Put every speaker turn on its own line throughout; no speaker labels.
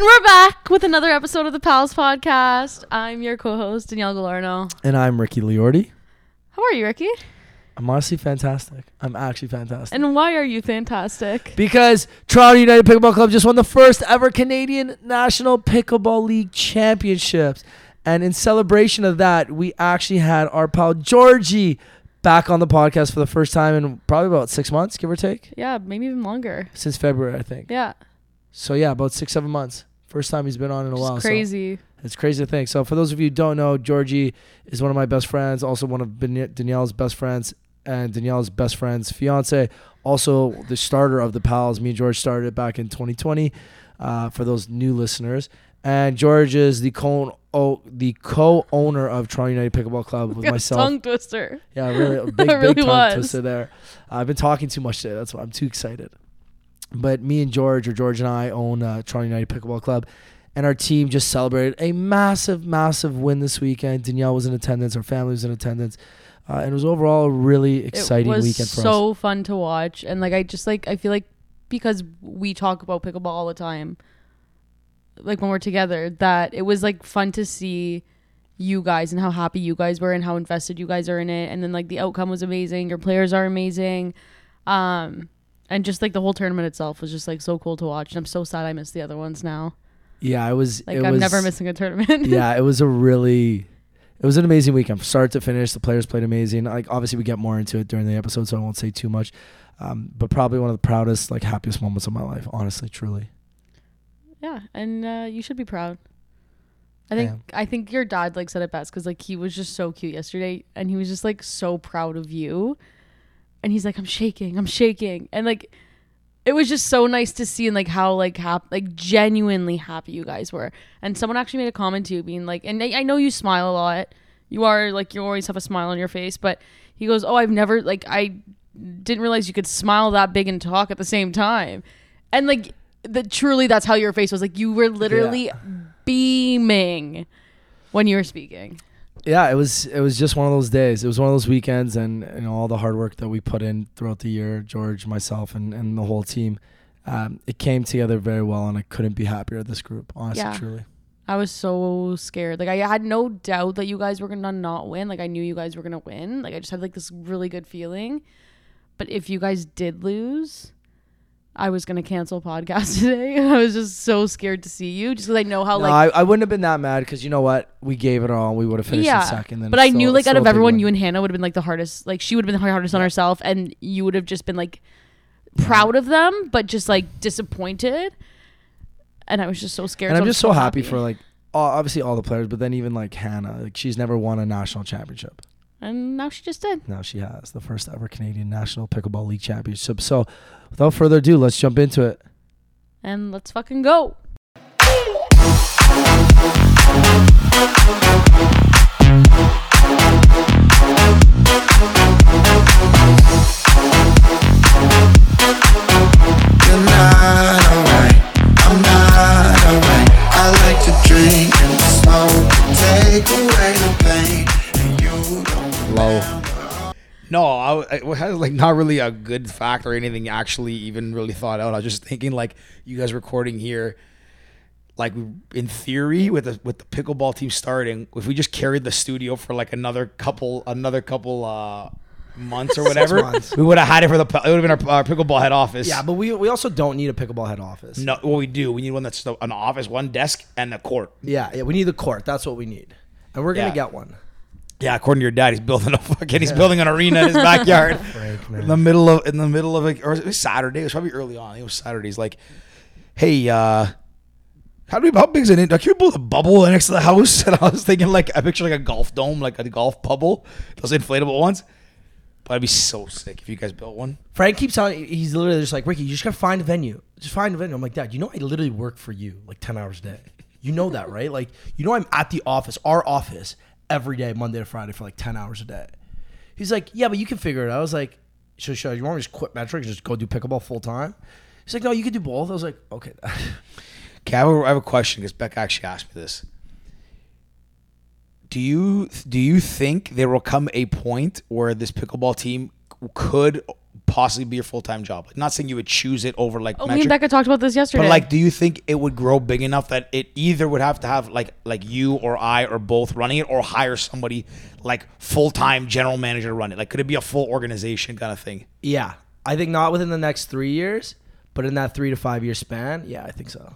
And we're back with another episode of the Pals Podcast. I'm your co-host Danielle Galarneau.
And I'm Ricky Liordi.
How are you, Ricky?
I'm honestly fantastic. I'm actually fantastic.
And why are you fantastic?
because Toronto United Pickleball Club just won the first ever Canadian National Pickleball League Championships. And in celebration of that, we actually had our pal Georgie back on the podcast for the first time in probably about six months, give or take.
Yeah, maybe even longer.
Since February, I think.
Yeah,
So yeah, about six, seven months. First time he's been on in a
just
while. so-
crazy.
It's crazy to think. So for those of you who don't know, Georgie is one of my best friends, also one of Danielle's best friends, and Danielle's best friend's fiance. Also the starter of the Pals. Me and George started it back in 2020. Uh, for those new listeners, and George is the co oh, the co-owner of Toronto United Pickleball Club with myself.
Tongue twister.
Yeah, really a big,
really
big tongue
was.
twister there. I've been talking too much today. That's why I'm too excited. But me and George, or George and I, own uh, Toronto United Pickleball Club, and our team just celebrated a massive, massive win this weekend. Danielle was in attendance. Our family was in attendance. Uh, and it was overall a really exciting weekend for us.
so fun to watch, and like I just like I feel like because we talk about pickleball all the time, like when we're together, that it was like fun to see you guys and how happy you guys were and how invested you guys are in it, and then like the outcome was amazing. Your players are amazing, um, and just like the whole tournament itself was just like so cool to watch. And I'm so sad I missed the other ones now.
Yeah, it was.
Like I'm
was,
never missing a tournament.
yeah, it was a really, it was an amazing weekend, start to finish. The players played amazing. Like obviously, we get more into it during the episode, so I won't say too much. Um, but probably one of the proudest, like happiest moments of my life. Honestly, truly.
Yeah, and uh, you should be proud. I
I
think. I think your dad like said it best because like he was just so cute yesterday, and he was just like so proud of you, and he's like, "I'm shaking, I'm shaking," and like it was just so nice to see and like how like hap- like genuinely happy you guys were. And someone actually made a comment to you, being like, "And I I know you smile a lot. You are like you always have a smile on your face, but he goes, "Oh, I've never like I didn't realize you could smile that big and talk at the same time." And like that truly that's how your face was. Like you were literally beaming when you were speaking.
Yeah, it was it was just one of those days. It was one of those weekends, and you know all the hard work that we put in throughout the year, George, myself, and and the whole team. Um, it came together very well, and I couldn't be happier with this group. Honestly,
Yeah.
truly.
I was so scared. Like I had no doubt that you guys were gonna not win. Like I knew you guys were gonna win. Like I just had like this really good feeling. But if you guys did lose, I was gonna cancel podcast today. I was just so scared to see you, just because I know how
No,
like
I, I wouldn't have been that mad because you know what, we gave it all. We would have finished
Yeah,
in second. Then
But I
still-
knew like out of everyone, you and Hannah would have been like the hardest. Like she would have been the hardest on herself, and you would have just been like proud of them, but just like disappointed. And I was just so scared.
and I'm just so happy, for like obviously all the players, but then even like Hannah, like she's never won a national championship.
And now she just did.
Now she has the first ever Canadian National Pickleball League Championship. So, without further ado, let's jump into it.
And let's fucking go.
No, I, I had like not really a good fact or anything actually even really thought out. I was just thinking like you guys recording here, like in theory with the with the pickleball team starting, if we just carried the studio for like another couple another couple uh months or whatever,
months.
we would have had it for the it would have been our, our pickleball head office.
Yeah, but we, we also don't need a pickleball head office.
no, what we do, we need one that's an office, one desk, and a court.
Yeah, yeah, we need the court. That's what we need, and we're gonna
Yeah.
get one.
Yeah, according to your dad, he's building a fucking he's building an arena in his backyard. in the middle of in the middle of a or it was Saturday. It was probably early on. It was Saturday. He's like, "Hey, uh, how do we how big is it? Can we build a bubble next to the house?" And I was thinking like I picture like a golf dome, like a golf bubble, those inflatable ones. But I'd be so sick if you guys built one.
Frank keeps telling he's literally just like Ricky, you just gotta find a venue. Just find a venue. I'm like, Dad, you know I literally work for you like ten hours a day. You know that, right? Like, you know I'm at the office, our office, every day, Monday to Friday for like ten hours a day. He's like, Yeah, but you can figure it out. I was like, So you want me to just quit metrics and just go do pickleball full time? He's like, No, you can do both. I was like, Okay.
Okay, I have a, I have a question because Beck actually asked me this. Do you do you think there will come a point where this pickleball team could possibly be your full time job? Like, not saying you would choose it over like
Oh, me and Becca talked about this yesterday.
but like, do you think it would grow big enough that it either would have to have like like you or I or both running it, or hire somebody like full time general manager to run it? Like, could it be a full organization kind of thing?
Yeah, I think not within the next three years, but in that three to five year span, yeah, I think so.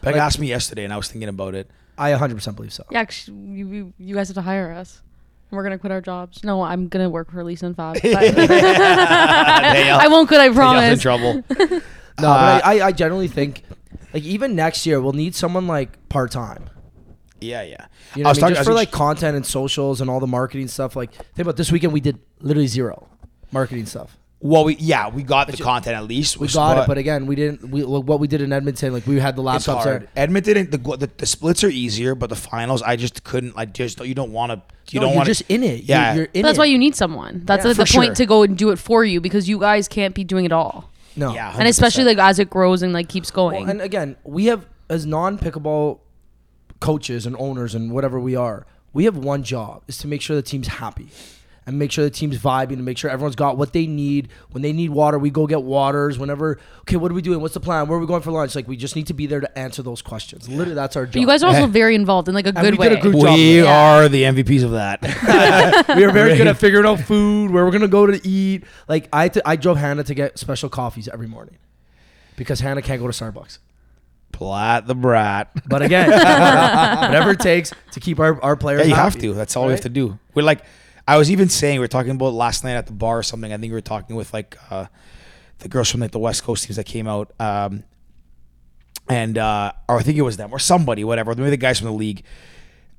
Becca asked me yesterday, and I was thinking about it.
I 100% believe so.
yeah, 'cause you, you, you guys have to hire us. We're gonna quit our jobs. No, I'm gonna work for Lisa and Fab. I won't quit. I promise.
in
promise.
trouble.
No,
Uh,
but I, I, I generally think, like even next year, we'll need someone like part time.
yeah, yeah.
You know,
I
what
was
I mean?
talking
just
I
for
was-
like content and socials and all the marketing stuff. Like think about this weekend, we did literally zero marketing stuff.
Well, we yeah, we got the content at least.
We got it, but again, we didn't. We look, what we did in Edmonton, like we had the
it's
laptops
hard.
there.
Edmonton, and the, the the splits are easier, but the finals, I just couldn't. Like, just you don't want to. You
No,
don't want
you're
want
just in it. You're-
Yeah.
you're, in
That's
it.
why you need someone. That's
Yeah,
the, the
for
point to go and do it for you because you guys can't be doing it all.
No.
Yeah,
And especially
100%.
like as it grows and like keeps going.
Well, and again, we have as non-pickleball coaches and owners and whatever we are, we have one job is to make sure the team's happy and make sure the team's vibing and make sure everyone's got what they need. When they need water, we go get waters. Whenever, okay, what are we doing? What's the plan? Where are we going for lunch? Like we just need to be there to answer those questions. Literally, that's our job.
but you guys are also very involved in like a
And
good
we did
way.
a good job.
we
Yeah.
are the MVPs of that.
we are very good at figuring out food, where we're gonna go to eat. Like I I drove Hannah to get special coffees every morning because Hannah can't go to Starbucks.
Plat the brat.
But again, whatever it takes to keep our, our players.
Yeah, you have
happy,
to. That's all we have to do. We're like, I was even saying we were talking about last night at the bar or something. I think we were talking with like uh, the girls from like the West Coast teams that came out, um, and uh, or I think it was them or somebody, whatever. Maybe the guys from the league,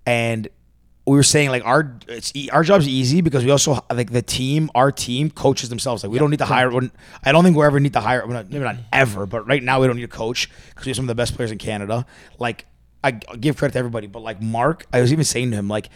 and we were saying like our it's e- our job's easy because we also like the team, our team coaches themselves. Like we don't need to hire. I don't think we'll ever need to hire. not- Maybe not ever, but right now we don't need a coach because we have some of the best players in Canada. Like I give credit to everybody, but like Mark, I was even saying to him like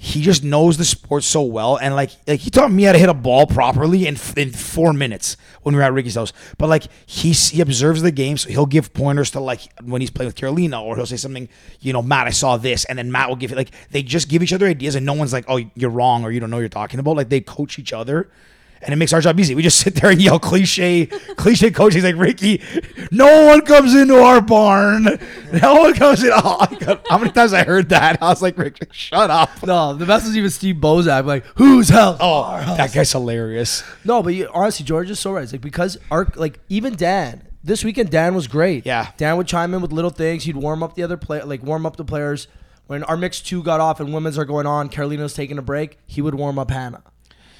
he just knows the sport so well, and like like he taught me how to hit a ball properly in in four minutes when we were at Ricky's house. But like he he observes the game, so he'll give pointers to like when he's playing with Carolina, or he'll say something, you know, Matt, I saw this, and then Matt will give it like they just give each other ideas, and no one's like, oh, you're wrong, or you don't know what you're talking about. Like they coach each other. And it makes our job easy. We just sit there and yell cliche, cliche coach. He's like, Ricky, no one comes into our barn. No one comes in. Oh, God. how many times I heard that? I was like, Rick, shut up.
No, the best was even Steve Bozak. Like, whose house?
Oh, that guy's hilarious.
No, but you, honestly, George is so right. It's like because our like even Dan this weekend, Dan was great.
Yeah.
Dan would chime in with little things. He'd warm up the other play, like warm up the players. When our mix two got off and women's are going on, Carolina's taking a break. He would warm up Hannah.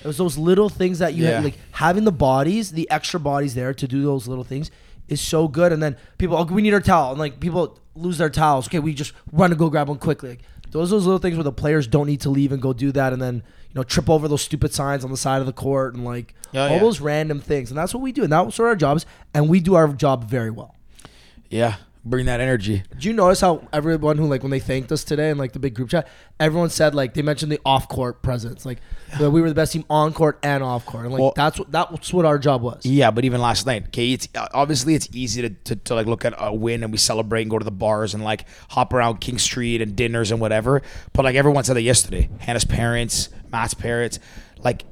It was those little things that you
Yeah.
had, like having the bodies, the extra bodies there to do those little things is so good. And then people, oh, we need our towel, and like people lose their towels. Okay, we just run and go grab one quickly. Like, those those little things where the players don't need to leave and go do that, and then you know trip over those stupid signs on the side of the court and like
Oh,
all
yeah.
those random things. And that's what we do, and that's what our jobs, and we do our job very well.
Yeah, bring that energy.
Did you notice how everyone who like when they thanked us today in like the big group chat, everyone said like they mentioned the off court presence, like that we were the best team on court and off court, and like
Well-
that's what that's what our job was.
Yeah, but even last night, okay, it's uh, obviously it's easy to, to, to like look at a win and we celebrate and go to the bars and like hop around King Street and dinners and whatever. But like everyone said that yesterday, Hannah's parents, Matt's parents, like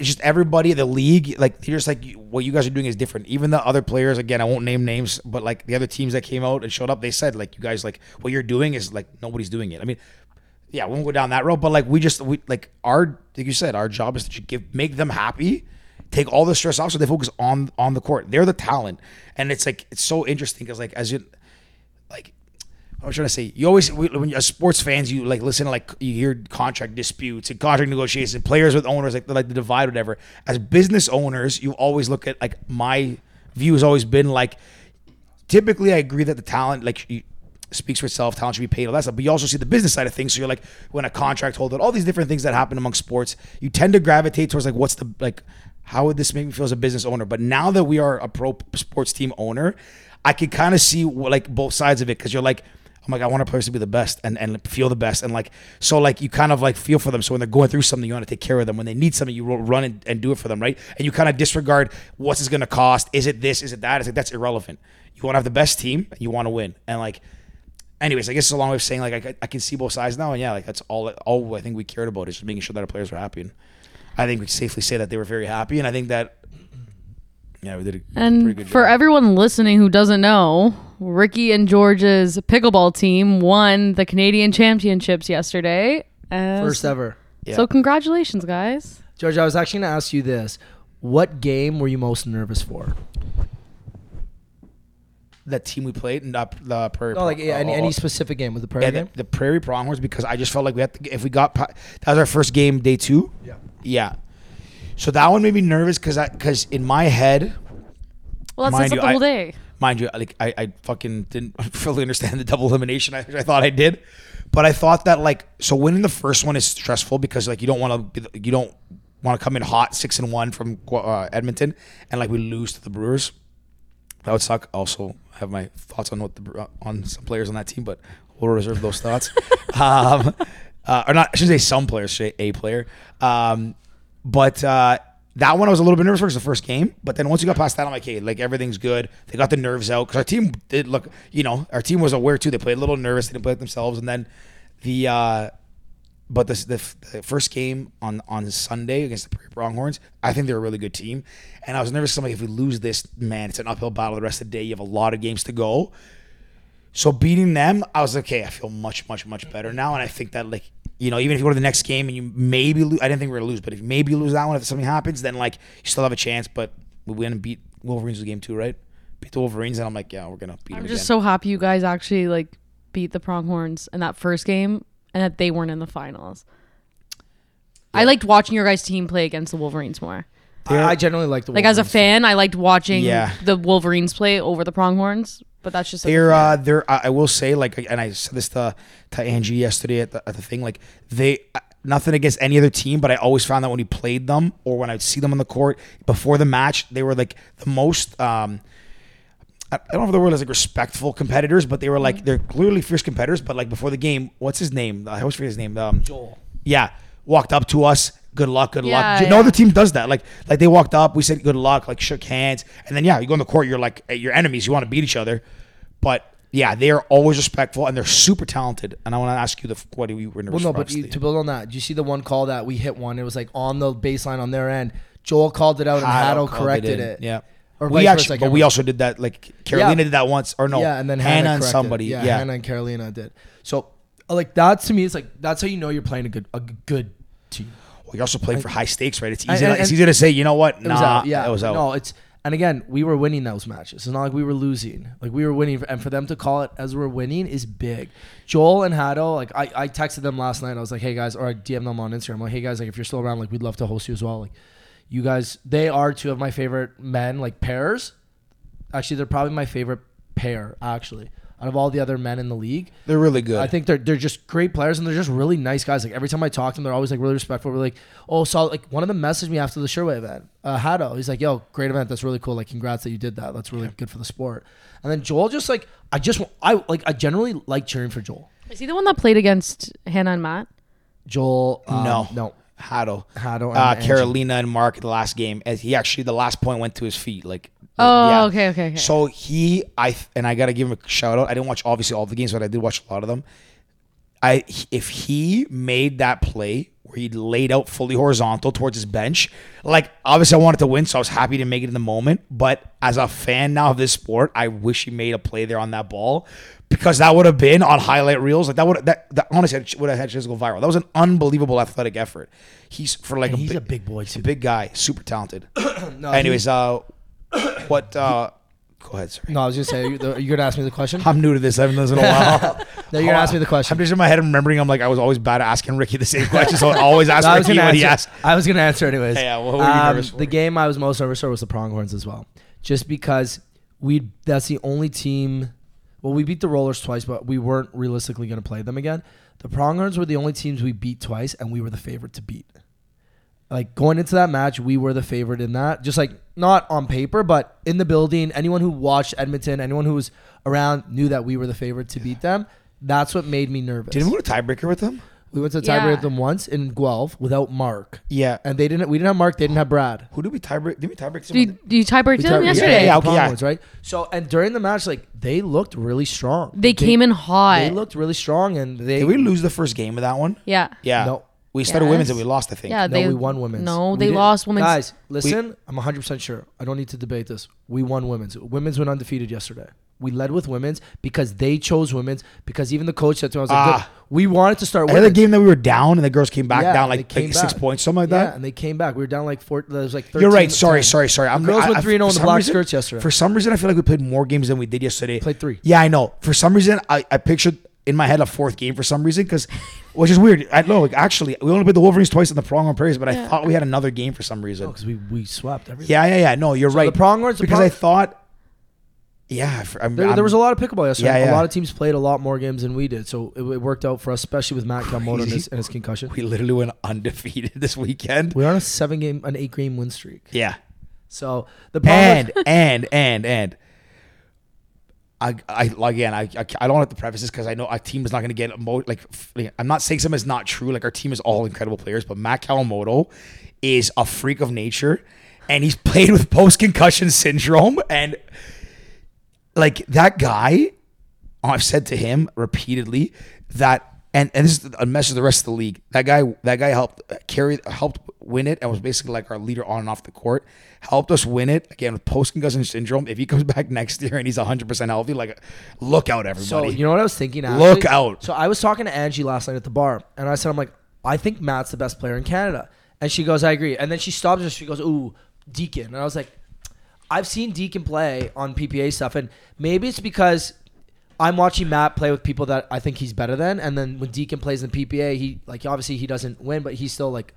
just everybody the league, like they're just like what you guys are doing is different. Even the other players, again, I won't name names, but like the other teams that came out and showed up, they said like you guys like what you're doing is like nobody's doing it. I mean, yeah, we won't go down that road, but like we just we like our like you said, our job is to give make them happy, take all the stress off, so they focus on on the court. They're the talent, and it's like it's so interesting because like as you. I'm trying to say, you always when you're as sports fans, you like listen to like you hear contract disputes and contract negotiations, and players with owners, like like the divide, whatever. As business owners, you always look at like my view has always been like typically I agree that the talent like you, speaks for itself. Talent should be paid, all that stuff. But you also see the business side of things. So you're like, when a contract holder, all these different things that happen among sports, you tend to gravitate towards like, what's the like, how would this make me feel as a business owner? But now that we are a pro sports team owner, I can kind of see like both sides of it because you're like. I'm like, I want our players to be the best and, and feel the best. And like, so like you kind of like feel for them. So when they're going through something, you want to take care of them. When they need something, you run and, and do it for them, right? And you kind of disregard what's this going to cost. Is it this? Is it that? It's like, that's irrelevant. You want to have the best team and you want to win. And like, anyways, I guess it's a long way of saying like I, I can see both sides now, and yeah, like that's all all I think we cared about is just making sure that our players were happy. And I think we safely say that they were very happy, and I think that yeah, we did a pretty
And
good
for
job.
everyone listening who doesn't know, Ricky and George's pickleball team won the Canadian Championships yesterday.
First ever.
Yeah.
So congratulations, guys.
George, I was actually going to ask you this. What game were you most nervous for?
that team we played and uh, the Prairie.
No, like yeah, any,
oh,
any
oh,
specific game with the Prairie
yeah,
game?
the, the Prairie Pronghorns because I just felt like we had to, if we got that was our first game day two.
Yeah.
Yeah. So that one made me nervous because I because in my head,
Well, that
Mind
sets up
you,
the whole
I-
day.
mind you, like I, I fucking didn't fully understand the double elimination. I, I thought I did, but I thought that like so winning the first one is stressful because like you don't want to you don't want to come in hot six and one from uh, Edmonton and like we lose to the Brewers. That would suck. Also, have my thoughts on what the Bre- on some players on that team, but we'll reserve those thoughts. um, uh, or not, I should say some players, should say a player. Um, but uh, that one I was a little bit nervous for 'cause the first game. But then once you got past that, I'm like, hey, like everything's good. They got the nerves out because our team did look, you know, our team was aware too. They played a little nervous. They didn't play it themselves, and then the. Uh, but this, the, the first game on on Sunday against the Pronghorns, I think they're a really good team, and I was nervous. I'm like, if we lose this, man, it's an uphill battle the rest of the day. You have a lot of games to go. So beating them, I was like, okay, I feel much, much, much better now, and I think that like you know, even if you go to the next game and you maybe lose, I didn't think we are gonna lose, but if maybe you lose that one, if something happens, then like you still have a chance. But we win and beat Wolverines was game two, right? Beat the Wolverines, and I'm like, yeah, we're gonna beat
I'm
them
just
again.
so happy you guys actually like beat the Pronghorns in that first game and that they weren't in the finals. I liked watching your guys' team play against the Wolverines more.
I, I generally like the
Like as a
Wolverines.
fan, I liked watching
Yeah.
the Wolverines play over the Pronghorns, but that's just
They're uh, they're. I I will say, like, and I said this to to Angie yesterday at the, at the thing. Like, they nothing against any other team, but I always found that when we played them or when I'd see them on the court before the match, they were like the most. Um, I I don't know if the word is like respectful competitors, but they were like they're clearly fierce competitors. But like before the game, what's his name? I always forget his name. Um,
Joel.
yeah, walked up to us. Good luck, good
Yeah,
luck. No other team does that. Like, like they walked up, we said good luck, like shook hands, and then yeah, you go in the court, you're like your enemies, you want to beat each other, but yeah, they are always respectful and they're super talented. And I want to ask you the what do you were
Well, no, but you,
to?
to build on that, do you see the one call that we hit one? It was like on the baseline on their end. Joel called it out and
Haddle
Haddle corrected
in.
it.
Yeah.
Or
we actually,
versa, I
but
can't
we also did that. Like Carolina
Yeah.
did that once, or no?
Yeah, and then
Hannah,
Hannah,
and somebody.
Yeah,
Yeah,
Hannah and Carolina did. So, uh, like that to me is like that's how you know you're playing a good a g- good team.
Well, you're also playing for high stakes, right? It's easy.
and-
it's easy to say, you know what?
It
Nah,
was out. Yeah,
it was out.
No, it's and again we were winning those matches. It's not like we were losing. Like we were winning, and for them to call it as we're winning is big. Joel and Haddle, like I, I texted them last night. I was like, hey guys, or I DM'd them on Instagram. like, hey guys, like if you're still around, like we'd love to host you as well. Like you guys, they are two of my favorite men, like pairs. Actually, they're probably my favorite pair. Actually, out of all the other men in the league,
They're really good.
I think they're they're just great players and they're just really nice guys. Like every time I talk to them, they're always like really respectful. We're like, oh, so like one of them messaged me after the Sherway event, uh, Hado. He's like, yo, great event. That's really cool. Like, congrats that you did that. That's really good for the sport. And then Joel just like, I just I like I generally like cheering for Joel.
Is he the one that played against Hannah and Matt?
Joel, um,
no,
no,
Haddle.
Hado, and
uh, Carolina and Mark the last game. As he actually, the last point went to his feet. Like,
Oh,
yeah.
okay, okay, okay.
So he, I, and I gotta give him a shout out. I didn't watch obviously all the games, but I did watch a lot of them. I, if he made that play where he laid out fully horizontal towards his bench, like obviously I wanted to win, so I was happy to make it in the moment. But as a fan now of this sport, I wish he made a play there on that ball because that would have been on highlight reels. Like that would that, that honestly would have had just go viral. That was an unbelievable athletic effort. He's for like
And
a
he's
big,
a big boy too.
big guy, super talented.
No,
Anyways, uh, what? uh Go ahead, sorry.
no, I was gonna say, you're gonna ask me the question.
I'm new to this. I haven't done this in a while.
No, you're gonna ask me the question.
I'm just in my head remembering. I'm like, I was always bad at asking Ricky the same question, so I always ask
No, I was
Ricky
gonna
he
answer.
asked.
I was gonna answer anyways.
Yeah, what were you
Um,
nervous for?
The game I was most nervous for was the Pronghorns as well, just because we that's the only team. Well, we beat the Rollers twice, but we weren't realistically going to play them again. The Pronghorns were the only teams we beat twice, and we were the favorite to beat. Like going into that match, we were the favorite in that. Just like not on paper, but in the building. Anyone who watched Edmonton, anyone who was around, knew that we were the favorite to beat them. That's what made me nervous.
Didn't we go to tiebreaker with them?
we went to
Yeah.
with them once in Guelph without Mark.
Yeah.
And they didn't. We didn't have Mark. They didn't have Brad.
Who did we tiebreak? Did we tiebreak?
Do you, do you tie break
We
to them
tied-
yesterday?
yeah,
the
okay, yeah.
Pronghorns, right? So and during the match, like they looked really strong.
They came in hot.
They looked really strong, and they.
Did we lose the first game of that one?
yeah.
Yeah.
No.
We started
Yes.
women's and we lost. I think.
Yeah,
No,
they
we won women's.
No,
We
they
didn't-
lost women's.
Guys, listen, I'm 100% sure. I don't need to debate this. We won women's. Women's went undefeated yesterday. We led with women's because they chose women's because even the coach said to me, I was like,
Ah.
good. we wanted to start
I had a
women's.
game that we were down and the girls came back
Yeah,
down
they
like,
came
like six
back.
points, something like
Yeah,
that.
and they came back. We were down like four. There was like 13
You're right.
to
Sorry,
10.
sorry, sorry. I'm
The girls
I-
went
I-
3 0
for
in the
some
black
reason-
skirts yesterday.
For some reason, I feel like we played more games than we did yesterday.
Played three.
Yeah, I know. For some reason, I, I pictured in my head a fourth game for some reason because, which is weird. I know. Like, actually, we only played the Wolverines twice in the Pronghorn Prairies, but I
Yeah.
thought we had another game for some reason.
Oh, because we, we swept everything.
Yeah, yeah, yeah. No, you're right.
the Pronghorns- the
because
Prong-
I thought. Yeah, for- I'm,
There,
I'm-
there was a lot of pickleball yesterday.
Yeah, yeah.
A lot of teams played a lot more games than we did, so it, it worked out for us, especially with Matt Kawamoto and his, and his concussion.
We literally went undefeated this weekend.
We're on a seven game, an eight game win streak.
Yeah.
So the problem
and and and and I, I again I, I I don't have to preface this because I know our team is not going to get emo- like like, I'm not saying something is not true like our team is all incredible players but Matt Kawamoto is a freak of nature and he's played with post concussion syndrome and like that guy I've said to him repeatedly that and and this is a message to the rest of the league. That guy that guy helped carry helped win it and was basically like our leader on and off the court. Helped us win it again with post concussion syndrome. If he comes back next year and he's 100% healthy, like look out everybody.
So you know what I was thinking?
Look out.
So I was talking to Angie last night at the bar, and I said, "I'm like, I think Matt's the best player in Canada," and she goes, "I agree." And then she stops and she goes, "Ooh, Deacon," and I was like, "I've seen Deacon play on PPA stuff, and maybe it's because." I'm watching Matt play with people that I think he's better than, and then when Deacon plays in PPA, he like obviously he doesn't win, but he's still like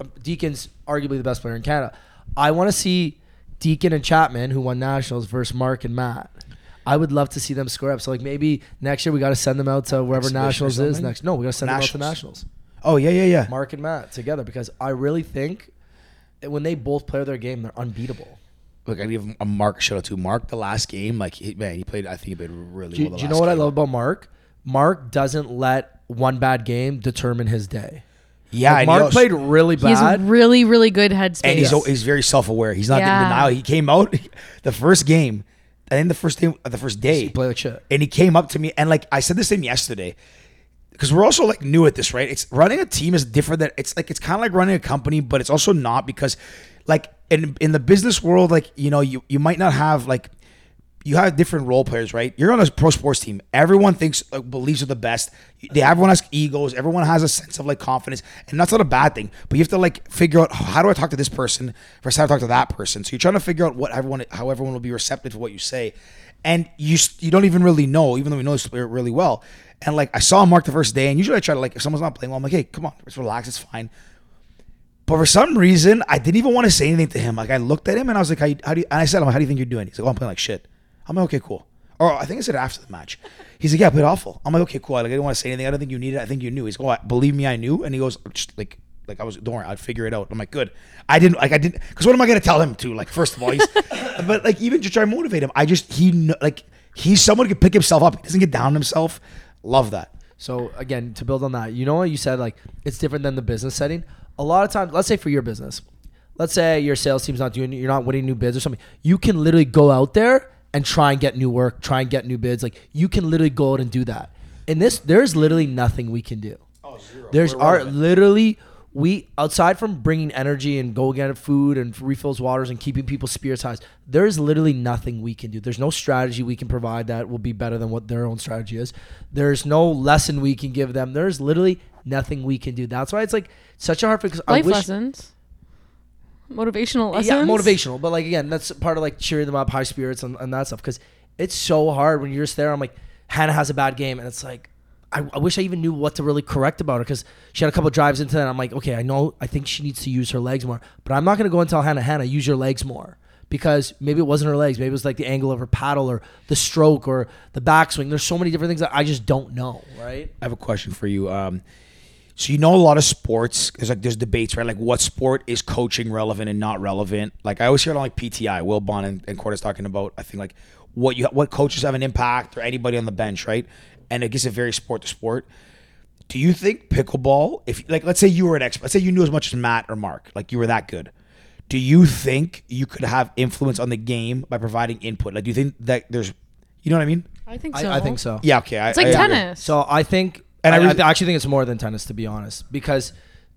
um, Deacon's arguably the best player in Canada. I want to see Deacon and Chapman, who won nationals, versus Mark and Matt. I would love to see them square up. So like maybe next year we got to send them out to wherever
Exhibition
nationals is next. No, we got to send
Nationals.
them out to nationals.
oh yeah, yeah, yeah.
Mark and Matt together because I really think that when they both play their game, they're unbeatable.
Look, I give a Mark shout out to Mark. The last game, like he, man, he played. I think he played really
Do, you-
well. the
do you know what I love about Mark? Mark doesn't let one bad game determine his day.
Yeah,
Like,
and he
Mark
also-
played really bad.
He's really, really good headspace.
and he's he's very self aware. He's not
Yeah.
in denial. He came out the first game, I think the first day, the first day,
He played like shit.
and he came up to me and like I said this to him yesterday because we're also like new at this, right? It's running a team is different. Than it's like it's kind of like running a company, but it's also not because like in in the business world, like you know, you you might not have like you have different role players, right? You're on a pro sports team. Everyone thinks, like, believes are the best. They, everyone has egos. Everyone has a sense of like confidence, and that's not a bad thing. But you have to like figure out how do I talk to this person versus how to talk to that person. So you're trying to figure out what everyone, how everyone will be receptive to what you say, and you you don't even really know, even though we know this really well. And like I saw Mark the first day, and usually I try to like if someone's not playing well, I'm like, hey, come on, just relax, it's fine. But for some reason, I didn't even want to say anything to him. Like I looked at him and I was like, how, you- how do you, and I said, how do you think you're doing? He's like, oh, I'm playing like shit. I'm like, okay, cool. Or I think I said it after the match. He's like, yeah, I played awful. I'm like, okay, cool. Like I didn't want to say anything. I don't think you needed it. I think you knew. He's like, oh, I- believe me, I knew. And he goes, just like, like I was, don't worry, I'd figure it out. I'm like, good. I didn't, like I didn't, because what am I going to tell him to? Like, first of all, he's, but like even to try to motivate him, I just, he, kn- like, he's someone who can pick himself up. He doesn't get down on himself. Love that.
So again, to build on that, you know what you said, like it's different than the business setting. A lot of times, let's say for your business, let's say your sales team's not doing, you're not winning new bids or something. You can literally go out there and try and get new work, try and get new bids. Like you can literally go out and do that. And this, there's literally nothing we can do. Oh, zero. There's our literally we outside from bringing energy and go get food and refills waters and keeping people's spirits high. There's literally nothing we can do. There's no strategy we can provide that will be better than what their own strategy is. There's no lesson we can give them. There's literally nothing we can do. That's why it's like such a hard because I
life
wish
lessons, motivational lessons.
yeah, motivational. But like again, that's part of like cheering them up, high spirits, and, and that stuff. Because it's so hard when you're just there. I'm like, Hannah has a bad game, and it's like, I, I wish I even knew what to really correct about her because she had a couple drives into that. I'm like, okay, I know, I think she needs to use her legs more, but I'm not gonna go and tell Hannah, Hannah, use your legs more. Because maybe it wasn't her legs, maybe it was like the angle of her paddle or the stroke or the backswing. There's so many different things that I just don't know, right?
I have a question for you. Um, so you know a lot of sports. There's like there's debates, right? Like what sport is coaching relevant and not relevant? Like I always hear it on like PTI, Wilbon and, and Cordes talking about. I think like what you what coaches have an impact or anybody on the bench, right? And it gets it very sport to sport. Do you think pickleball? If like let's say you were an expert, let's say you knew as much as Matt or Mark, like you were that good. Do you think you could have influence on the game by providing input? Like, do you think that there's, you know what I mean?
I think so.
I, I think so.
Yeah. Okay. I,
It's like
I agree.
tennis.
So I think,
And I
I, I actually think it's more than tennis, to be honest, because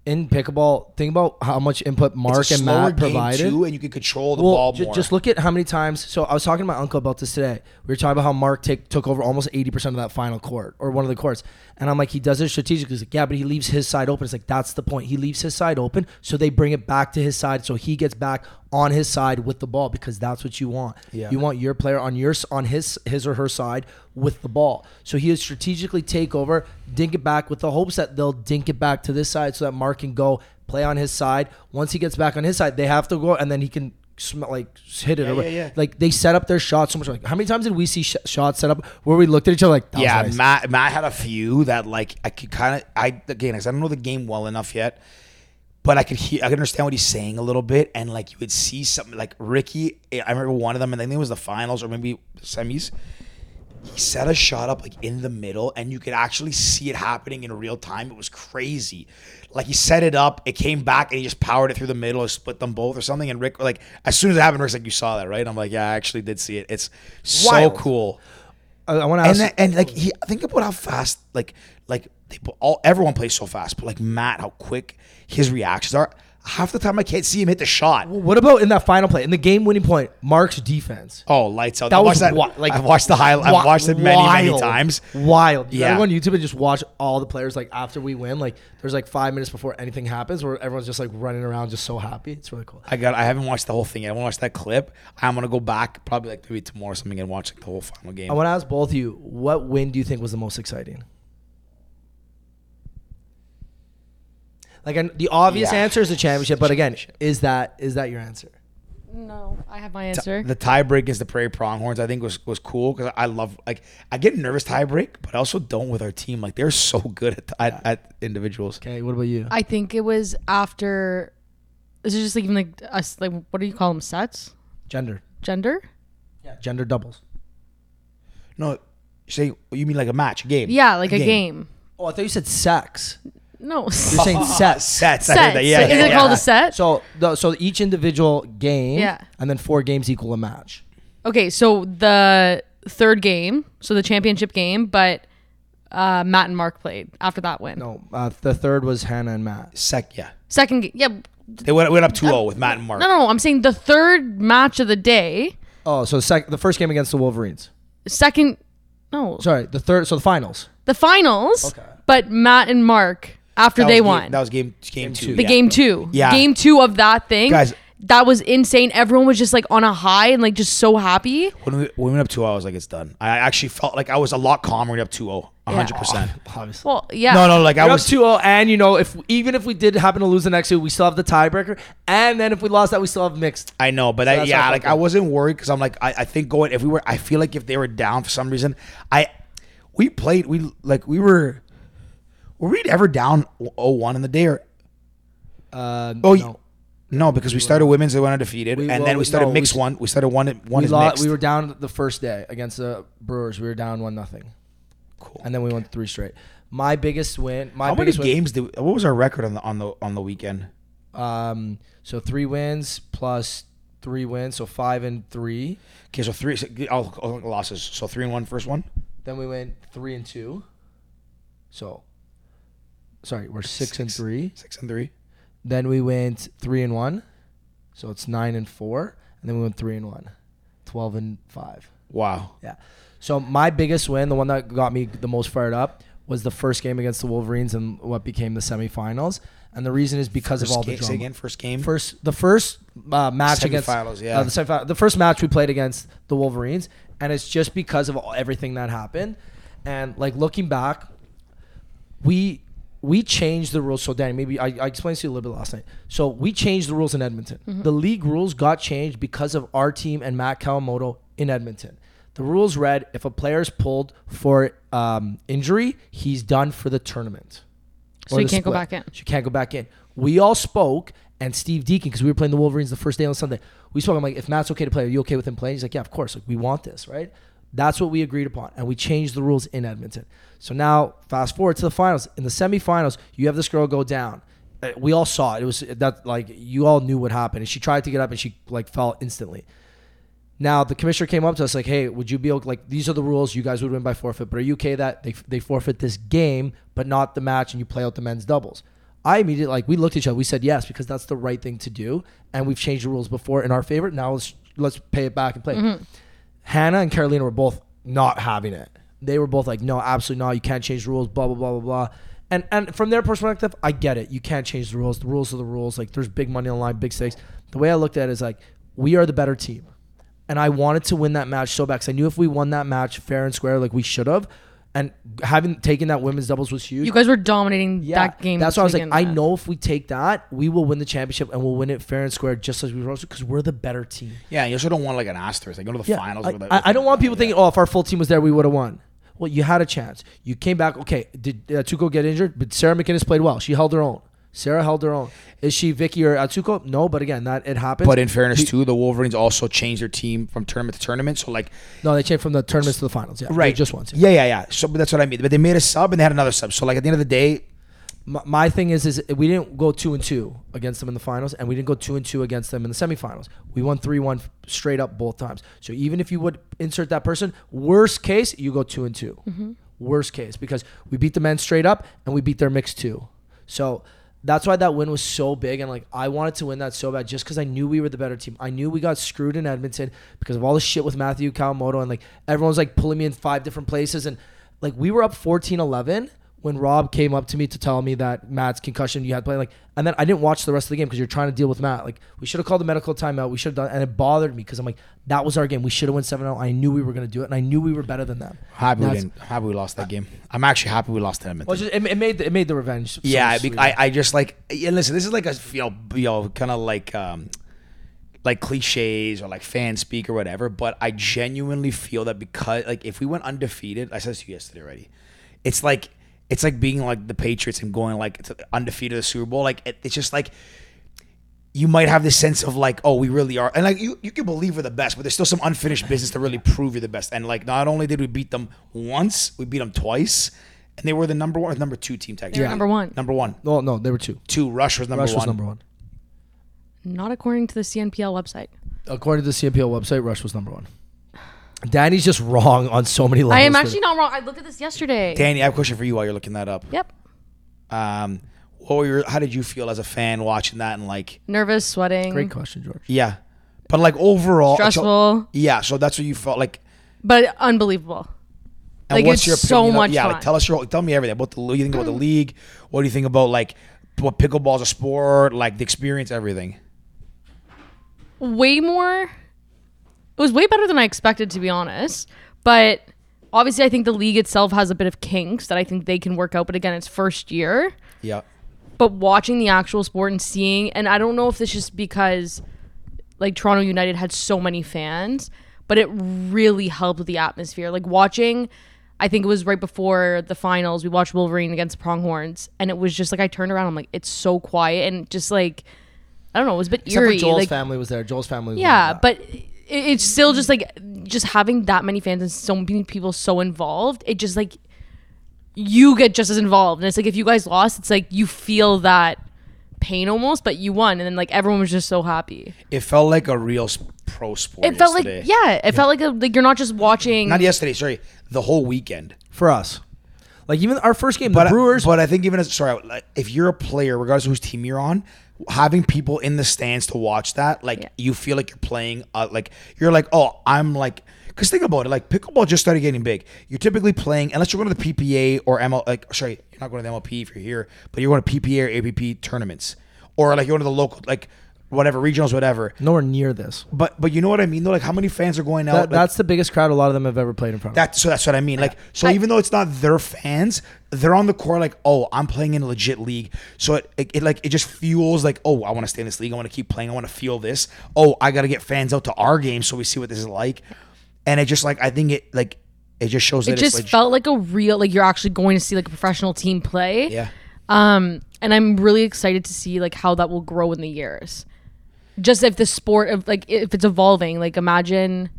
in pickleball, think about how much input Mark and Matt provided.
too, and you can control the
well,
ball more.
just look at how many times. So I was talking to my uncle about this today. We were talking about how Mark take, took over almost eighty percent of that final court or one of the courts, and I'm like, he does it strategically. He's like, yeah, but he leaves his side open. It's like that's the point. He leaves his side open, so they bring it back to his side, so he gets back on his side with the ball because that's what you want.
Yeah.
You want your player on your on his his or her side with the ball. So he would strategically take over, dink it back with the hopes that they'll dink it back to this side so that Mark can go play on his side. Once he gets back on his side, they have to go and then he can sm- like hit it.
Yeah,
or
yeah, yeah.
Like they set up their shots so much. Like how many times did we see sh- shots set up where we looked at each other like,
yeah,
nice.
Matt Matt had a few that like I could kind of I again I don't know the game well enough yet, but I could hear I could understand what he's saying a little bit, and like you would see something like Ricky. I remember one of them, and I think it was the finals or maybe semis. He set a shot up like in the middle, and you could actually see it happening in real time. It was crazy. Like he set it up, it came back, and he just powered it through the middle or split them both or something. And Rick, like as soon as it happened, Rick's like, "You saw that, right?" I'm like, "Yeah, I actually did see it. It's so
Wild.
cool."
I, I want to
and
ask.
then, and like he think about how fast like like they all everyone plays so fast, but like Matt, how quick his reactions are. Half the time I can't see him hit the shot.
what about in that final play in the game winning point? Mark's defense.
Oh, lights out!
That
I
was
that.
wi- like
I've watched the highlight. I've watched it many many times.
Wild. You
Yeah.
go on YouTube and just watch all the players like after we win. Like there's like five minutes before anything happens where everyone's just like running around just so happy. It's really cool.
I got. I haven't watched the whole thing yet. I want to watch that clip. I'm gonna go back probably like maybe tomorrow or something and watch like the whole final game.
I want to ask both of you, what win do you think was the most exciting? Like I- the obvious
Yeah.
answer is the championship, but again, is that is that your answer?
No, I have my answer.
the tie break against the Prairie Pronghorns, I think was was cool because I love like I get nervous tie break, but I also don't with our team. Like they're so good at at, at individuals.
Okay, what about you?
I think it was after. Is it just like even like us? Like what do you call them? Sets?
Gender.
Gender?
Yeah, gender doubles.
No, say you mean like a match, a game?
Yeah, like a game.
Oh, I thought you said sex.
No.
You're saying sets.
Sets. I
Sets.
heard that. Yeah,
Is
yeah,
it
yeah.
called a set?
So the, so each individual game,
Yeah.
and then four games equal a match.
Okay, so the third game, so the championship game, but uh, Matt and Mark played after that win.
No, uh, the third was Hannah and Matt.
Sec, yeah.
Second game, yeah.
They went, went up 2-0 with Matt and Mark.
No, no, no. I'm saying the third match of the day.
Oh, so sec- the first game against the Wolverines.
Second, no,
Sorry, the third. So the finals.
the finals.
Okay.
But Matt and Mark after
That
they
was game-
won.
That was game game two.
the
yeah.
game two.
Yeah.
Game two of that thing.
Guys-
that was insane. Everyone was just like on a high and like just so happy.
When we, when we went up 2-0, I was like, it's done. I actually felt like I was a lot calmer when we went up 2-0. 100%.
Obviously.
Well, yeah.
No, no, like I
You're
was
up 2-0, and you know if even if we did happen to lose the next two, we still have the tiebreaker, and then if we lost that, we still have mixed.
I know, but I,
that's
yeah,
how
like
felt.
I wasn't worried because I'm like I, I think going if we were I feel like if they were down for some reason I we played we like we were were we ever down 0-1 in the day or
Uh,
oh
no.
no, no because we started women's they went undefeated
We-
and
well,
then we started
no, we
mixed
s-
one we started one one
we,
is
lo-
mixed
we were down the first day against the Brewers. We were down one nothing,
cool.
and then we won three straight. My biggest win. My
How many
biggest
games did what was our record on the on the on the weekend?
Um, so three wins plus three wins, so five and three.
Okay, so three oh, oh, losses. So three and one first one.
Then we went three and two. So, sorry, we're six, and three.
Six and three.
Then we went three and one, so it's nine and four. And then we went three and one, 12 and five.
Wow.
Yeah. So my biggest win, the one that got me the most fired up, was the first game against the Wolverines and what became the semifinals. And the reason is because
First
of all
ga-
the drama.
again. First game.
First, the first uh, match against
Semifinals, yeah.
uh, the, the first match we played against the Wolverines, and it's just because of all, everything that happened. And like looking back, we we changed the rules. So Danny, maybe I, I explained to you a little bit last night. So we changed the rules in Edmonton. The league rules got changed because of our team and Matt Kawamoto in Edmonton. The rules read: if a player is pulled for um, injury, he's done for the tournament.
So you can't go back in.
She can't go back in. We all spoke, and Steve Deacon, because we were playing the Wolverines the first day on Sunday, we spoke. I'm like, if Matt's okay to play, are you okay with him playing? He's like, yeah, of course. Like, we want this, right? That's what we agreed upon, and we changed the rules in Edmonton. So now, fast forward to the finals. In the semifinals, you have this girl go down. Uh, We all saw it. It was that like you all knew what happened, and she tried to get up, and she like fell instantly. Now the commissioner came up to us like, "Hey, would you be okay, like these are the rules? You guys would win by forfeit, but are you okay that they they forfeit this game, but not the match, and you play out the men's doubles?" I immediately like we looked at each other. We said yes because that's the right thing to do, and we've changed the rules before in our favor. Now let's let's pay it back and play.
Mm-hmm.
Hannah and Carolina were both not having it. They were both like, no, absolutely not. You can't change the rules. Blah blah blah blah blah. And and from their perspective, I get it. You can't change the rules. The rules are the rules. Like there's big money on the line, big stakes. The way I looked at it is like we are the better team, and I wanted to win that match so bad because I knew if we won that match fair and square, like we should have, and having taken that women's doubles was huge.
You guys were dominating
Yeah,
that game.
That's
to
why I was like,
begin
I
with.
know if we take that, we will win the championship and we'll win it fair and square, just as we were because we're the better team.
Yeah, you also don't want like an asterisk. Like go to the
Yeah,
finals.
I,
with a-
I, I don't want people
Yeah.
thinking, oh, if our full team was there, we would have won. Well, you had a chance. You came back. Okay, did uh, Tuco get injured? But Sarah McInnes played well. She held her own. Sarah held her own. Is she Vicky or Atsuko? No, but again, that it happens.
But in fairness
We-
too, the Wolverines also changed their team from tournament to tournament. So like,
no, they changed from the tournaments to the finals. Yeah,
right,
just once.
Yeah, yeah, yeah. So but that's what I mean. But they made a sub and they had another sub. So like at the end of the day,
my, my thing is is we didn't go two and two against them in the finals and we didn't go two and two against them in the semifinals. We won 3-1 straight up both times. So even if you would insert that person worst case you go two and 2 mm-hmm. worst case because we beat the men straight up and we beat their mix too. So that's why that win was so big and like i wanted to win that so bad just because i knew we were the better team. I knew we got screwed in edmonton because of all the shit with matthew kawamoto and like everyone's like pulling me in five different places and like we were up 14-11 when Rob came up to me to tell me that Matt's concussion, you had to play like, and then I didn't watch the rest of the game because you're trying to deal with Matt. Like, we should have called the medical timeout. We should have done, and it bothered me because I'm like, that was our game. We should have won seven zero. I knew we were gonna do it, and I knew we were better than them.
happy we didn't. Happy we lost that game. I'm actually happy we lost to Edmonton.
Well, just, it, it made the, it made the revenge. so
yeah,
sweet.
I, I just like yeah, listen. This is like a you know you know kind of like um like cliches or like fan speak or whatever. But I genuinely feel that because like if we went undefeated, I said this to you yesterday already. It's like it's like being like the Patriots and going like to undefeated to the Super Bowl. Like it, it's just like you might have this sense of like, oh, we really are, and like you, you can believe we're the best, but there's still some unfinished business to really prove you're the best. And like, not only did we beat them once, we beat them twice, and they were the number one, or number two team technically.
They were number one.
Number one.
no, no, they were two.
Two. Rush was number
Rush
one.
was number one.
Not according to the CNPL website.
According to the CNPL website, Rush was number one. Danny's just wrong on so many levels.
I am actually not wrong. I looked at this yesterday.
Danny, I have a question for you while you're looking that up.
Yep.
Um, what were your, how did you feel as a fan watching that and like,
Nervous, sweating.
Great question, George.
yeah, but like overall, so-
Stressful,
yeah, so that's what you felt like.
but unbelievable.
And
Like,
what's
it's
your
so
opinion of-
much
yeah,
fun.
like tell us your tell me everything about the what do you think about the league. What do you think about like what pickleball's a sport, like the experience, everything.
way more it was way better than I expected to be honest. But obviously I think the league itself has a bit of kinks that I think they can work out, but again it's first year.
Yeah.
But watching the actual sport and seeing and I don't know if this is just because like Toronto United had so many fans, but it really helped with the atmosphere. Like watching I think it was right before the finals. We watched Wolverine against Pronghorns, and it was just like I turned around. I'm like, it's so quiet and just like I don't know. It was a bit
Except
eerie.
Joel's
like,
family was there. Joel's family was
yeah,
there.
but it's still just like just having that many fans and so many people so involved. It just like you get just as involved, and it's like if you guys lost, it's like you feel that pain almost, but you won, and then like everyone was just so happy.
It felt like a real s- pro sport.
It felt like yeah, it felt like a, like you're not just watching.
Not yesterday, sorry, the whole weekend.
for us, like even our first game,
But
the Brewers.
but I think even as sorry, like, if you're a player, regardless of whose team you're on, having people in the stands to watch that, like
Yeah.
you feel like you're playing, uh, like you're like, oh, I'm like, because think about it, like pickleball just started getting big. You're typically playing unless you're going to the PPA or ML, like sorry, you're not going to the MLP if you're here, but you're going to PPA or APP tournaments, or like you're going to the local, like whatever regionals, whatever.
nowhere near this.
But but you know what I mean though, like how many fans are going out?
That,
like,
that's the biggest crowd a lot of them have ever played in front of.
that so that's what I mean. Like so, even though it's not their fans, they're on the court. Like, oh, I'm playing in a legit league. So it, it, it like it just fuels like, oh, I want to stay in this league. I want to keep playing. I want to feel this. Oh, I got to get fans out to our game so we see what this is like. And it just like I think it like it just shows
it
that
just
it's like
felt like a real like you're actually going to see like a professional team play.
yeah.
Um, and I'm really excited to see like how that will grow in the years. Just if the sport of like if it's evolving, like imagine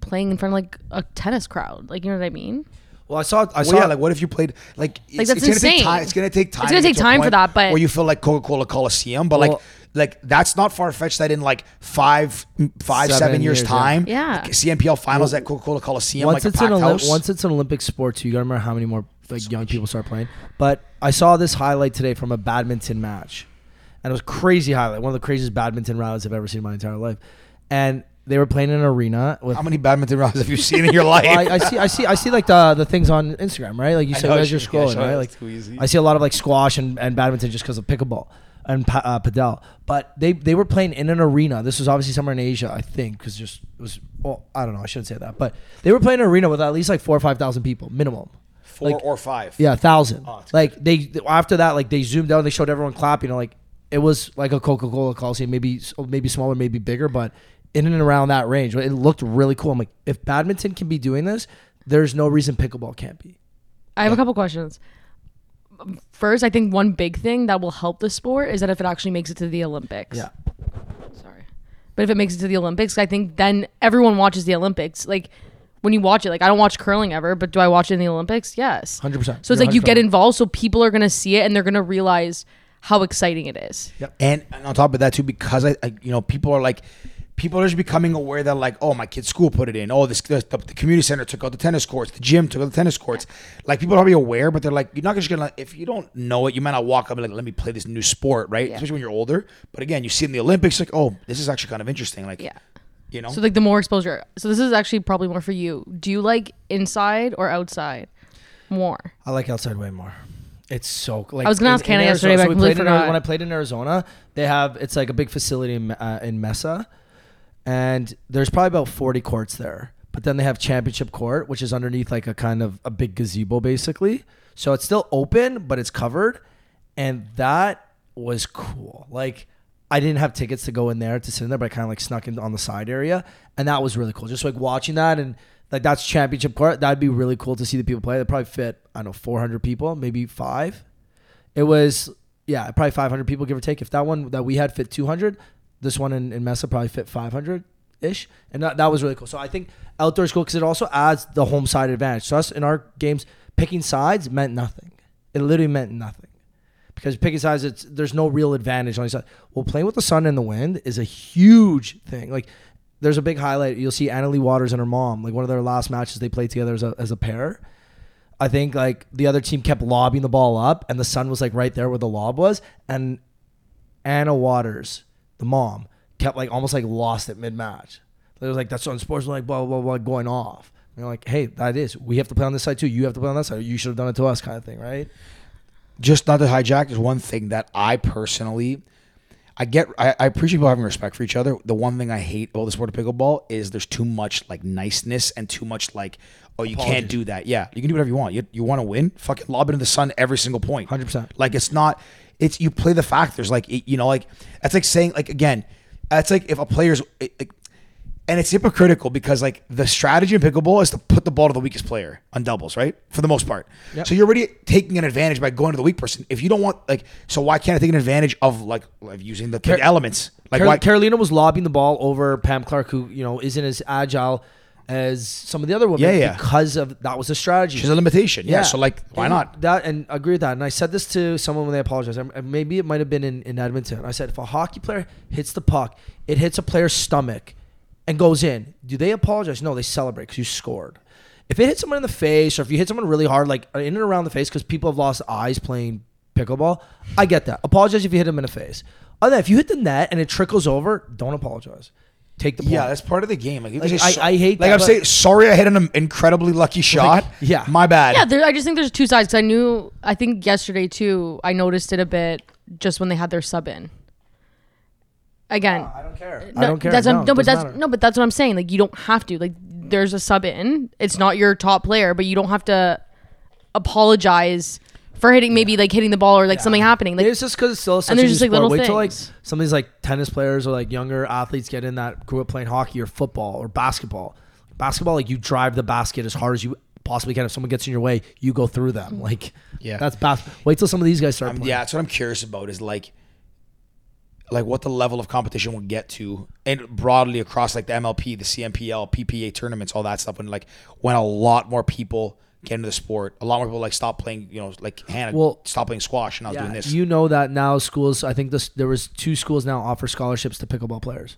playing in front of like a tennis crowd. Like you know what I mean?
Well, I saw. I
Well,
saw.
yeah, like what if you played like, it's,
that's
it's gonna take
insane.
time. It's gonna take time.
It's gonna take
to
time for that, but-
where you feel like Coca Cola Coliseum, but
Well,
like like that's not far fetched. That in like five, mm, five, seven,
Seven
years,
years,
time,
Yeah.
like, CNPL finals at Coca Cola Coliseum,
once
like
it's
a
an
packed
Olymp- once it's an Olympic sport too, you gotta remember how many more like young people start playing. But I saw this highlight today from a badminton match, and it was crazy highlight. One of the craziest badminton rallies I've ever seen in my entire life. And they were playing in an arena with.
How many badminton rounds have you seen in your life?
Well, I, I see, I see, I see like the the things on Instagram, right? Like you said as you're scrolling, right? Like. I see a lot of like squash and, and badminton just because of pickleball and pa- uh, padel. But they they were playing in an arena. This was obviously somewhere in Asia, I think, because just it was. Well, I don't know. I shouldn't say that, but they were playing an arena with at least like four or five thousand people minimum.
Four
like-
or five.
Yeah, thousand.
Oh,
like they after that, like they zoomed out, and they showed everyone clap. You know, like it was like a Coca Cola Coliseum, maybe oh, maybe smaller, maybe bigger, but in and around that range. It looked really cool. I'm like, if badminton can be doing this, there's no reason pickleball can't be.
I have a couple questions. First, I think one big thing that will help the sport is that if it actually makes it to the Olympics.
Yeah.
Sorry. But if it makes it to the Olympics, I think then everyone watches the Olympics. Like when you watch it, like I don't watch curling ever, but do I watch it in the Olympics? Yes.
100%.
So it's
You're
like you get involved, so people are gonna see it and they're gonna realize how exciting it is.
And, and on top of that too, because I, I, you know, people are like, people are just becoming aware that like, oh, my kid's school put it in. Oh, this the, the community center took out the tennis courts. The gym took out the tennis courts. Like people are already aware, but they're like, you're not just gonna if you don't know it, you might not walk up and like, let me play this new sport, right? Especially when you're older. But again, you see in the Olympics, like, oh, this is actually kind of interesting. Like,
Yeah.
you know,
So like the more exposure. So this is actually probably more for you. Do you like inside or outside more?
I like outside way more. It's so like
I was gonna ask Hannah yesterday, but I completely forgot.
when I played in Arizona, they have it's like a big facility in, uh, in Mesa, and there's probably about 40 courts there. But then they have championship court, which is underneath like a kind of a big gazebo, basically. So it's still open, but it's covered, and that was cool. Like I didn't have tickets to go in there to sit in there, but I kind of like snuck in on the side area, and that was really cool. Just like watching that and like that's championship court. That'd be really cool to see the people play. They probably fit I don't know 400 people, maybe five. It was yeah, probably 500 people give or take. If that one that we had fit 200, this one in, in Mesa probably fit 500 ish, and that, that was really cool. So I think outdoor is cool because it also adds the home side advantage. So us in our games, picking sides meant nothing. It literally meant nothing because picking sides, it's there's no real advantage on each side. Well, playing with the sun and the wind is a huge thing. Like there's a big highlight. You'll see Anna Leigh Waters and her mom. Like one of their last matches, they played together as a, as a pair. I think like the other team kept lobbing the ball up, and the sun was like right there where the lob was, and Anna Waters, the mom, kept like almost like lost at mid match. It was like that's on sports like blah blah blah going off. And you're like, hey, that is we have to play on this side too. You have to play on that side. You should have done it to us, kind of thing, right?
just not to hijack. There's one thing that I personally, I get. I, I appreciate people having respect for each other. The one thing I hate about the sport of pickleball is there's too much like niceness and too much like, oh, you can't do that. Yeah, you can do whatever you want. You, you want to win? Fucking lob it in the sun every single point.
100%.
Like it's not. It's you play the factors. Like it, you know, like that's like saying like again, that's like if a player's. It- and it's hypocritical because like the strategy in pickleball is to put the ball to the weakest player on doubles, right? For the most part.
Yep.
So you're already taking an advantage by going to the weak person. If you don't want like, so why can't I take an advantage of like of using the,
Car-
elements? Like
Carol-
why?
Carolina was lobbing the ball over Pam Clark, who you know isn't as agile as some of the other women
Yeah, yeah.
because of that was a strategy.
She's a limitation. Yeah. So like, why
And
not?
That and I agree with that. And I said this to someone when they apologized. I- Maybe it might have been in, in Edmonton. I said if a hockey player hits the puck, it hits a player's stomach and goes in. Do they apologize? No, they celebrate because you scored. If it hits someone in the face, or if you hit someone really hard, like in and around the face, because people have lost eyes playing pickleball, I get that. Apologize if you hit them in the face. Other than that, if you hit the net and it trickles over, don't apologize. Take the point.
Yeah, that's part of the game. Like,
Like,
can say
I- I hate
Like
that,
I'm
but-
saying, sorry, I hit an incredibly lucky shot.
yeah.
my bad.
Yeah, there, I just think there's two sides. Cause I knew, I think yesterday too, I noticed it a bit just when they had their sub in. Again,
I don't care.
no,
I don't care.
That's
no,
no, but that's
matter.
no, but that's what I'm saying. Like you don't have to. Like there's a sub in. It's not your top player, but you don't have to apologize for hitting maybe like hitting the ball or like something happening. Like
it's just because it's still such
And there's just, like,
sport.
little
Wait till like some of these like tennis players or like younger athletes get in that grew up playing hockey or football or basketball. Basketball, like you drive the basket as hard as you possibly can. If someone gets in your way, you go through them. Like
Yeah.
that's bas- Wait till some of these guys start
Um,
playing.
yeah, that's what I'm curious about is like like what the level of competition will get to and broadly across like the MLP, the CNPL, PPA tournaments, all that stuff when like when a lot more people get into the sport. A lot more people like stop playing, you know, like Hannah,
Well-
stop playing squash and I was doing this.
You know that now schools. I think this there was two schools now offer scholarships to pickleball players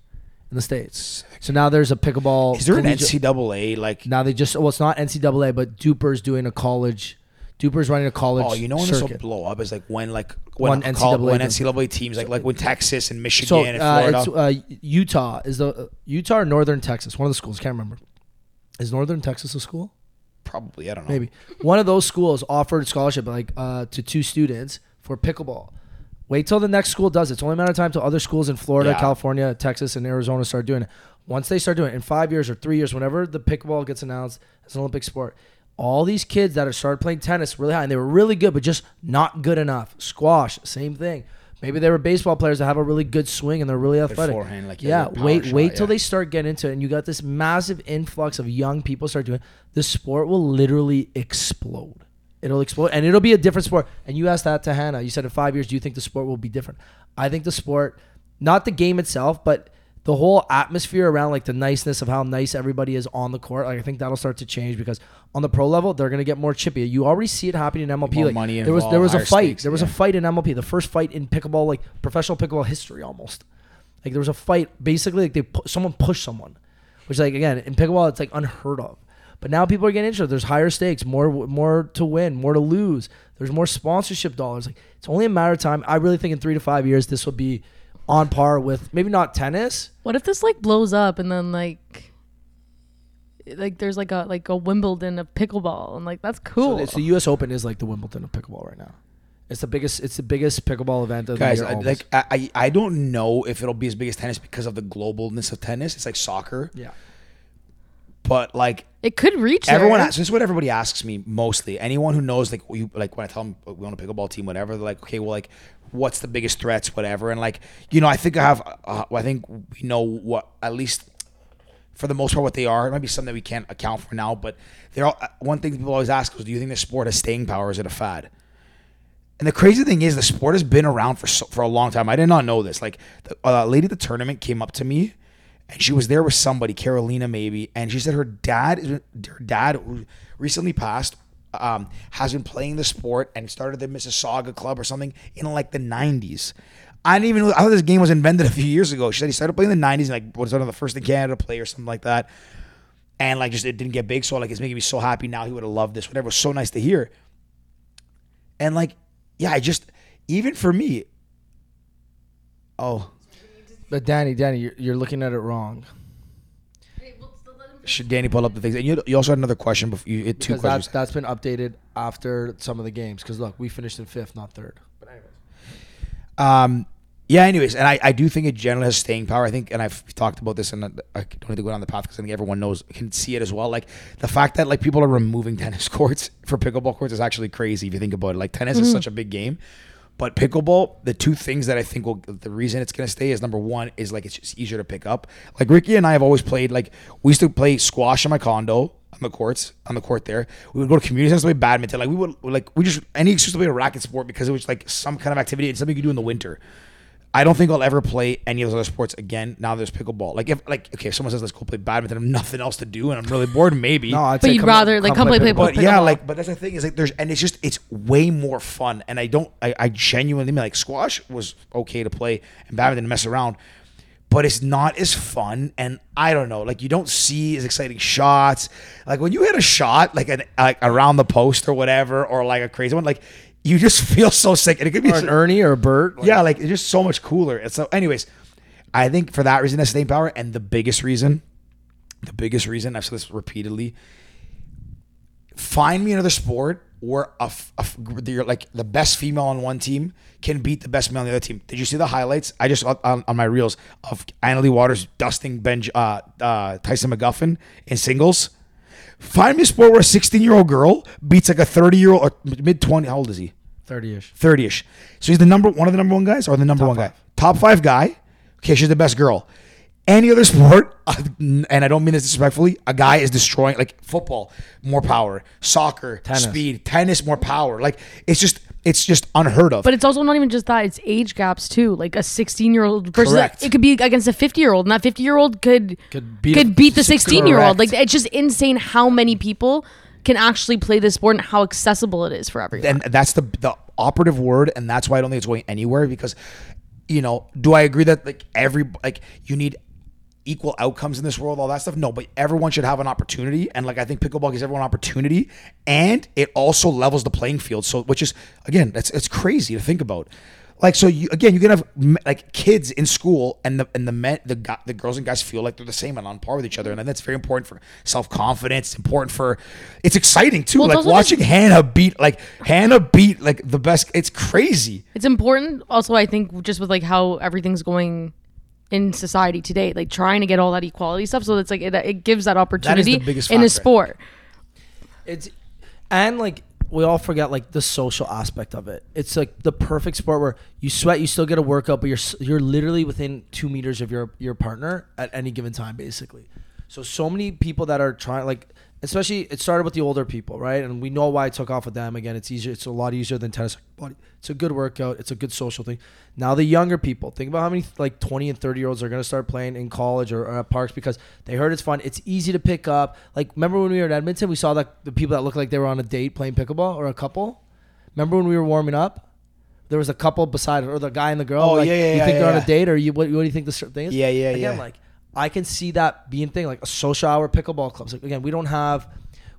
in the states. So now there's a pickleball.
Is there an NCAA like?
Now they just well, it's not NCAA, but DUPR's doing a college. DUPR's running a college.
Oh, you know when this will
circuit.
blow up is like when like when
When
col-
NCAA
when
does-
NCAA teams like like when Texas and Michigan
So
and
uh,
Florida.
it's uh, Utah is the uh, Utah or Northern Texas. One of the schools can't remember. Is Northern Texas a school?
probably I don't know.
Maybe one of those schools offered scholarship like uh, to two students for pickleball. Wait till the next school does it. It's only a matter of time till other schools in Florida,
Yeah.
California, Texas, and Arizona start doing it. Once they start doing it in five years or three years, whenever the pickleball gets announced as an Olympic sport, all these kids that are started playing tennis really high and they were really good, but just not good enough. Squash, same thing. Maybe they were baseball players that have a really good swing and they're really athletic.
forehand, like,
yeah, wait,
shot,
wait till
yeah.
they start getting into it, and you got this massive influx of young people start doing. it. The sport will literally explode. It'll explode, and it'll be a different sport. And you asked that to Hannah. You said in five years, do you think the sport will be different? I think the sport, not the game itself, but the whole atmosphere around like the niceness of how nice everybody is on the court. Like I think that'll start to change because on the pro level, they're gonna get more chippy. You already see it happening in MLP.
More
like
money
there was there was a fight.
stakes,
there was a fight in MLP, the first fight in pickleball, like professional pickleball history almost. Like there was a fight, basically like they pu- someone pushed someone, which like again in pickleball it's like unheard of. But now people are getting interested. There's higher stakes, more more to win, more to lose. There's more sponsorship dollars. Like it's only a matter of time. I really think in three to five years this will be on par with maybe not tennis.
What if this like blows up and then like like there's like a like a Wimbledon of pickleball and like that's cool.
So it's the U.S. Open is like the Wimbledon of pickleball right now. It's the biggest. It's the biggest pickleball event of
Guys,
the year.
I, like I, I I don't know if it'll be as big as tennis because of the globalness of tennis. It's like soccer,
yeah.
but like
it could reach
everyone.
there.
Asks, this is what everybody asks me mostly. Anyone who knows, like you, like when I tell them we own a pickleball team, whatever, they're like, okay, well, like, what's the biggest threats, whatever, and like, you know, I think I have. Uh, I think we know what at least for the most part what they are. It might be something that we can't account for now, but they're all, uh, one thing people always ask is, do you think the sport has staying power? Is it a fad? And the crazy thing is, the sport has been around for so, for a long time. I did not know this. Like, the uh, lady at the tournament came up to me, and she was there with somebody, Carolina maybe, and she said her dad, her dad recently passed, um, has been playing the sport and started the Mississauga club or something in like the '90s. I didn't even. I thought this game was invented a few years ago. She said he started playing in the '90s and like was one of the first in Canada to play or something like that, and like just it didn't get big. So like it's making me so happy now. He would have loved this. Whatever. It was so nice to hear. And like, yeah, I just even for me. Oh,
But Danny, Danny, you're, you're looking at it wrong.
Should Danny pull up the things? And you, you also had another question before you had two
Because that's,
questions.
that's been updated after some of the games. Because look, we finished in fifth, not third. But anyways.
Um, yeah. Anyways, and I, I do think it generally has staying power. I think, and I've talked about this, and I don't need to go down the path because I think everyone knows can see it as well. Like the fact that like people are removing tennis courts for pickleball courts is actually crazy if you think about it. Like tennis is such a big game. But pickleball, the two things that I think will, the reason it's to stay is number one is like it's just easier to pick up. Like Ricky and I have always played, like, we used to play squash in my condo on the courts, on the court there. We would go to community centers to play badminton. Like, we would, like, we just, any excuse to play a racket sport because it was like some kind of activity and something you could do in the winter. I don't think I'll ever play any of those other sports again. Now there's pickleball. Like if like okay, if someone says let's go play badminton, I have nothing else to do, and I'm really bored. Maybe
No, I'd
But
say
you'd
come-
rather, like, come play
pickleball.
pickleball.
but yeah,
pickleball.
like, but that's the thing is like, there's, and it's just, it's way more fun. And I don't, I, I genuinely mean like squash was okay to play and badminton to mess around, but it's not as fun. And I don't know, like, you don't see as exciting shots. Like when you hit a shot, like an, like around the post or whatever, or like a crazy one, like you just feel so sick. And it could be
Or an Erne or a Bert. Like,
yeah, like it's just so much cooler. And so, anyways, I think for that reason, that's staying power. And the biggest reason, the biggest reason, I've said this repeatedly, find me another sport where a, f- a f- you're like the best female on one team can beat the best male on the other team. Did you see the highlights? I just on, on my reels of Anna Leigh Waters dusting Ben uh, uh, Tyson McGuffin in singles. Find me a sport where a 16 year old girl beats like a 30 year old or mid 20. How old is he?
30-ish.
30 ish. So he's the number one of the number one guys or the number one guy? Top five guy. Okay, she's the best girl. Any other sport, and I don't mean this disrespectfully, a guy is destroying like football, more power, soccer,
Tennis.
speed, tennis, more power. Like it's just it's just unheard of.
But it's also not even just that; it's age gaps too. Like a sixteen-year-old versus
Correct.
it could be against a fifty-year-old, and that fifty-year-old could
Could
could
beat
beat,
a
the
16
sixteen-year-old. Like it's just insane how many people can actually play this sport and how accessible it is for everyone.
and that's the the operative word and that's why i don't think it's going anywhere because you know do i agree that like every like you need equal outcomes in this world all that stuff. No but everyone should have an opportunity. And like i think pickleball gives everyone opportunity. And it also levels the playing field. So which is again that's it's crazy to think about. Like so you again you can have like kids in school and the and the men the the girls and guys feel like they're the same and on par with each other. And that's very important for self-confidence. It's important for it's exciting too.
Well,
like watching Hannah beat like Hannah beat like the best. It's crazy.
It's important. Also I think just with like how everything's going in society today, like trying to get all that equality stuff. So it's like it, it gives that opportunity in a sport.
It's and like we all forget like the social aspect of it. It's like the perfect sport where you sweat, you still get a workout, but you're you're literally within two meters of your your partner at any given time, basically. So so many people that are trying like. Especially, it started with the older people, right? And we know why it took off with them. Again, it's easier. It's a lot easier than tennis. It's a good workout. It's a good social thing. Now the younger people, think about how many like 20 and 30 year olds are going to start playing in college or, or at parks because they heard it's fun. It's easy to pick up. Like, remember when we were in Edmonton, we saw that the people that looked like they were on a date playing pickleball or a couple. Remember when we were warming up? There was a couple beside or the guy and the girl.
Oh,
like,
yeah, yeah,
You
yeah,
think they're on a date, or you what, what do you think the thing is?
Yeah, yeah,
Again,
yeah.
like I can see that being thing, like a social hour pickleball clubs. Like again, we don't have,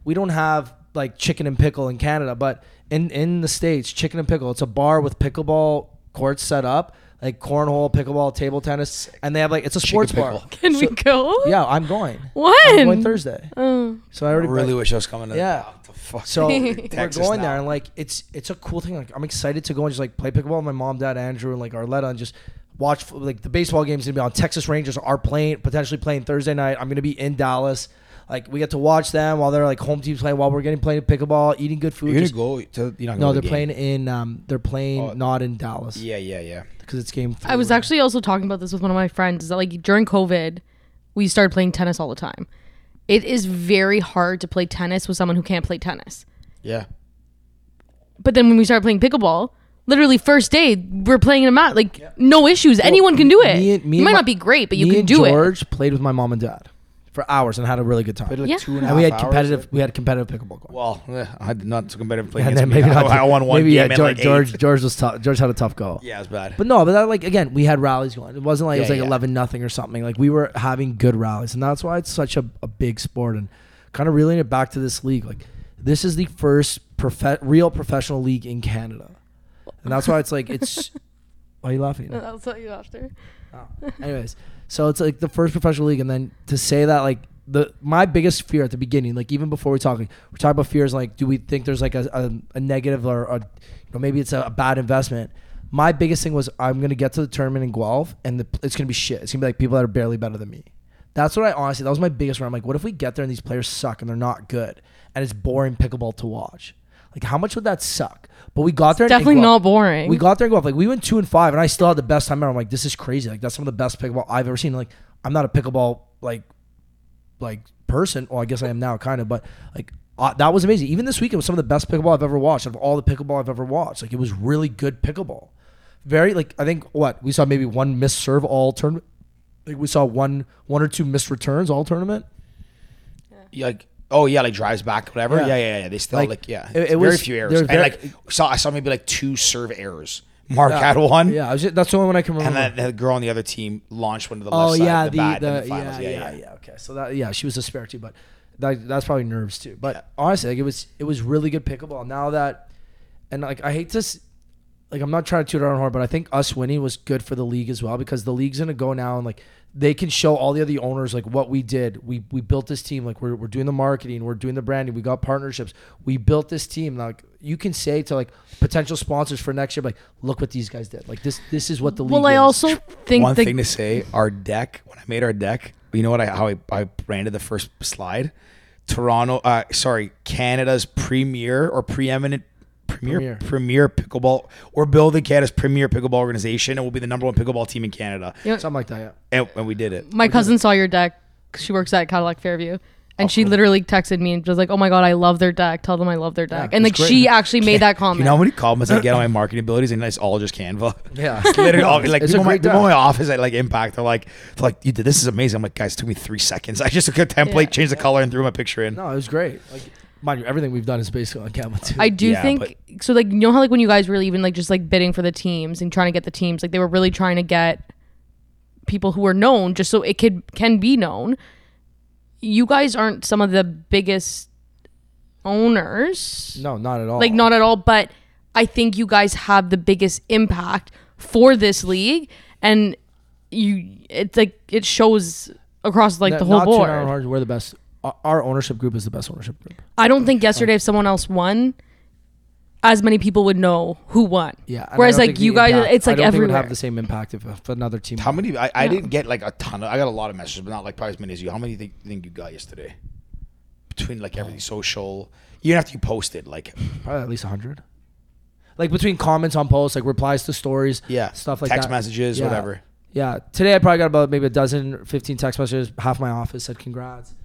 we don't have like chicken and pickle in Canada, but in in the states, chicken and pickle. It's a bar with pickleball courts set up, like cornhole, pickleball, table tennis, and they have like it's a sports bar.
pickle.
Can we go?
Yeah, I'm going.
When?
I'm going Thursday.
Oh.
So I
I
already
really wish I was coming to
Yeah.
Fuck?
so we're going
now.
there and like it's it's a cool thing. Like I'm excited to go and just like play pickleball with my mom, dad, Andrew, and like Arletta, and just watch like the baseball game's gonna be on. Texas Rangers are playing potentially playing Thursday night. I'm gonna be in Dallas. Like we get to watch them while they're like home teams playing while we're getting playing pickleball, eating good food.
you're gonna
just-
go to you're not
no, they're
the
playing
game.
in um they're playing
Oh.
not in Dallas
Yeah, yeah, yeah.
because it's game. Three
I was
right
actually also talking about this with one of my friends. Is that like during COVID, we started playing tennis all the time. It is very hard to play tennis with someone who can't play tennis.
Yeah.
But then when we started playing pickleball, literally first day we're playing in a mat, like no issues. Anyone can do it.
me and- me
you
and
might
my-
not be great, but you
Me
can
and
do it.
George played with my mom and dad for hours and had a really good time.
Played like
Yeah.
two and
and we
half
had
hours.
competitive. We had competitive pickleball going.
Well, eh, I had not so competitive play
and
against
then
me.
maybe
I,
not.
I won one
maybe
game
yeah,
in
George,
like
George,
eight.
George was tough. George had a tough go.
Yeah, it's bad.
But no, but that like again, we had rallies going. It wasn't like it was
Yeah,
like
yeah.
eleven nothing or something. Like we were having good rallies, and that's why it's such a, a big sport. And kind of reeling it back to this league, like this is the first prof- real professional league in Canada, and that's why it's like it's. why are you laughing?
I'll tell you after. Oh.
Anyways, so it's like the first professional league, and then to say that like the my biggest fear at the beginning, like even before we're talking, we're talking about fears like, do we think there's like a, a, a negative or a, you know maybe it's a, a bad investment. My biggest thing was I'm gonna get to the tournament in Guelph, and the, it's gonna be shit. It's gonna be like people that are barely better than me. That's what I honestly. That was my biggest. Where I'm like, what if we get there and these players suck and they're not good, and it's boring pickleball to watch. Like, how much would that suck? But we got there. and- and
Definitely
Guelph-
not boring.
we got there and go off. Like we went two and five, and I still had the best time ever. I'm like, this is crazy. Like that's some of the best pickleball I've ever seen. Like I'm not a pickleball like like person. Well, I guess I am now, kind of. But like uh, that was amazing. Even this weekend was some of the best pickleball I've ever watched. Of all the pickleball I've ever watched, like it was really good pickleball. Very like I think what we saw maybe one missed serve all tournament. Like we saw one one or two missed returns all tournament.
Yeah, like oh yeah, like drives back, whatever.
Yeah.
Yeah, yeah, yeah. They still
Like,
like, yeah,
it- it
very
was-
few errors.
was
and like saw I saw maybe like two serve errors. Mark had one,
Yeah, I was just, that's the only one I can remember.
and then the girl on the other team launched one to the
Oh
side
yeah,
of
the,
the, bat
the,
in the finals.
yeah,
Yeah,
yeah,
yeah,
yeah, Okay, so that yeah, she was a spare too, but that, that's probably nerves too. But
Yeah.
honestly, like it was it was really good pickleball. Now that and like I hate this, like I'm not trying to toot our own horn, but I think us winning was good for the league as well because the league's gonna go now and like they can show all the other owners like what we did. We we built this team. Like we're, we're doing the marketing, we're doing the branding, we got partnerships. We built this team. Like you can say to like potential sponsors for next year, like look what these guys did. Like this this is what the league.
well, I
is.
also think
One
the,
thing to say, our deck. When I made our deck, you know what? I how I, I branded the first slide. Toronto, uh, sorry, Canada's premier or preeminent premier
Premier.
premier pickleball. We're building Canada's premier pickleball organization, and we'll be the number one pickleball team in Canada.
you know,
something like that. Yeah.
And, and we did it.
my cousin saw your deck. She works at Cadillac Fairview.
Oh,
And she literally texted me and was like, "Oh my god, I love their deck. Tell them I love their deck."
Yeah,
and like
great.
she actually made that comment.
You know how many compliments I get on my marketing abilities, and it's all just Canva.
Yeah.
Literally, all, like
It's a
people, in my,
great
people in
deck.
my office at like Impact, they're like, they're like, you did this is amazing. I'm like, guys, it took me three seconds. I just took a template,
Yeah.
changed the color, and threw my picture in.
No, it was great. Like mind you, everything we've done is basically on camera too.
I do
Yeah,
think so. Like you know how like when you guys were even like just like bidding for the teams and trying to get the teams, like they were really trying to get people who were known just so it could can be known. You guys aren't some of the biggest owners,
no, not at all.
like not at all. But I think you guys have the biggest impact for this league, and you it's like it shows across like the whole
not to
board.
our hearts, We're the best. Our- Our ownership group is the best ownership group.
I don't think yesterday if someone else won, as many people would know who won.
Yeah.
Whereas like you guys,
impact-
it's
I
like
don't think it would have the same impact if, if another team.
How many? I, I
Yeah.
didn't get like a ton of. I got a lot of messages, but not like probably as many as you. How many do you think, think you got yesterday? Between like everything oh. social, even after you posted, like
Probably at least hundred. Like between comments on posts, like replies to stories,
yeah,
stuff like
text
that.
messages,
Yeah.
whatever.
Yeah. Today I probably got about maybe a dozen, 15 text messages. Half my office said congrats.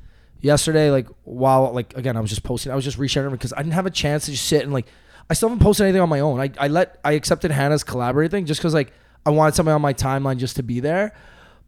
Yesterday, like while like again, I was just posting. I was just resharing because I didn't have a chance to just sit and like. I still haven't posted anything on my own. I, I let I accepted Hannah's collaborate thing just because like I wanted something on my timeline just to be there.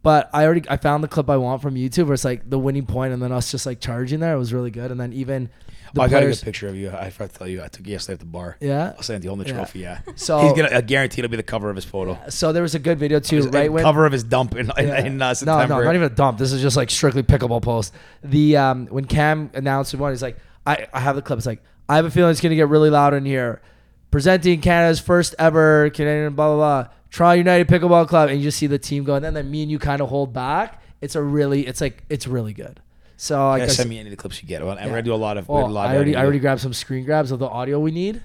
But I already I found the clip I want from YouTube where it's like the winning point and then us just like charging there. It was really good. And then even the
Oh, I got a
players.
good picture of you. I forgot to tell you. I took yesterday at the bar.
Yeah.
I'll send you on the
Yeah.
trophy. Yeah.
So
He's gonna. I guarantee it'll be the cover of his photo.
so there was a good video too,
His-
right when
cover of his dump in, in,
Yeah.
in uh,
no, no, not even a dump. This is just like strictly pickleball post. The um when Cam announced one, he's like, I, I have the clip. It's like, I have a feeling it's gonna get really loud in here. Presenting Canada's first ever Canadian blah blah blah. Toronto United Pickleball Club, and you just see the team go, and then, then me and you kind of hold back. It's a really, it's like it's really good. So I guess
send me any of the clips you get. Well, I'm
Yeah.
gonna do a lot of.
oh,
a lot
I already. I already grabbed some screen grabs of the audio we need.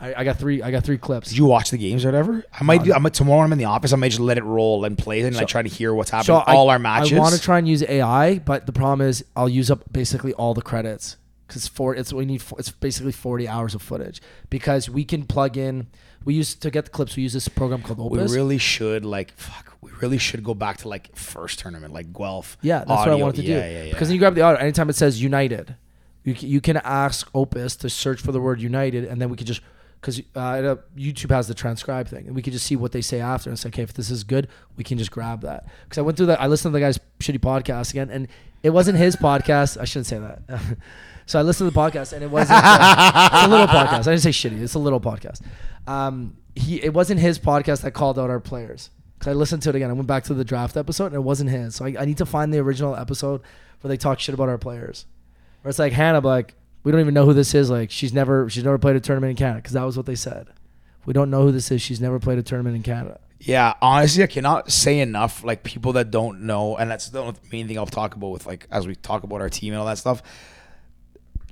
I, I got three, I got three clips.
Did you watch the games or whatever? I might do. I might tomorrow. I'm in the office. I might just let it roll and play it, and
So-
like try to hear what's
So
happening.
I-
all our matches.
I want to try and use AI, but the problem is I'll use up basically all the credits because for it's we need it's basically forty hours of footage because we can plug in. We use to get the clips. We use this program called Opus.
We really should like fuck. We really should go back to like first tournament, like Guelph.
yeah, that's what I wanted to do.
Yeah, yeah, yeah.
Because then you grab the audio. Anytime it says United, you can, you can ask Opus to search for the word United, and then we could just because uh, YouTube has the transcribe thing, and we could just see what they say after and say, okay, if this is good, we can just grab that. Because I went through that, I listened to the guy's shitty podcast again, and it wasn't his podcast. I shouldn't say that. so I listened to the podcast, and it wasn't. uh, a little podcast. I didn't say shitty. It's a little podcast. Um, he it wasn't his podcast that called out our players. Because I listened to it again. I went back to the draft episode, and it wasn't his. So I, I need to find the original episode where they talk shit about our players. Where it's like Hannah, like we don't even know who this is. Like she's never she's never played a tournament in Canada because that was what they said. We don't know who this is. She's never played a tournament in Canada.
Yeah, honestly, I cannot say enough. Like people that don't know, and that's the main thing I'll talk about with like as we talk about our team and all that stuff.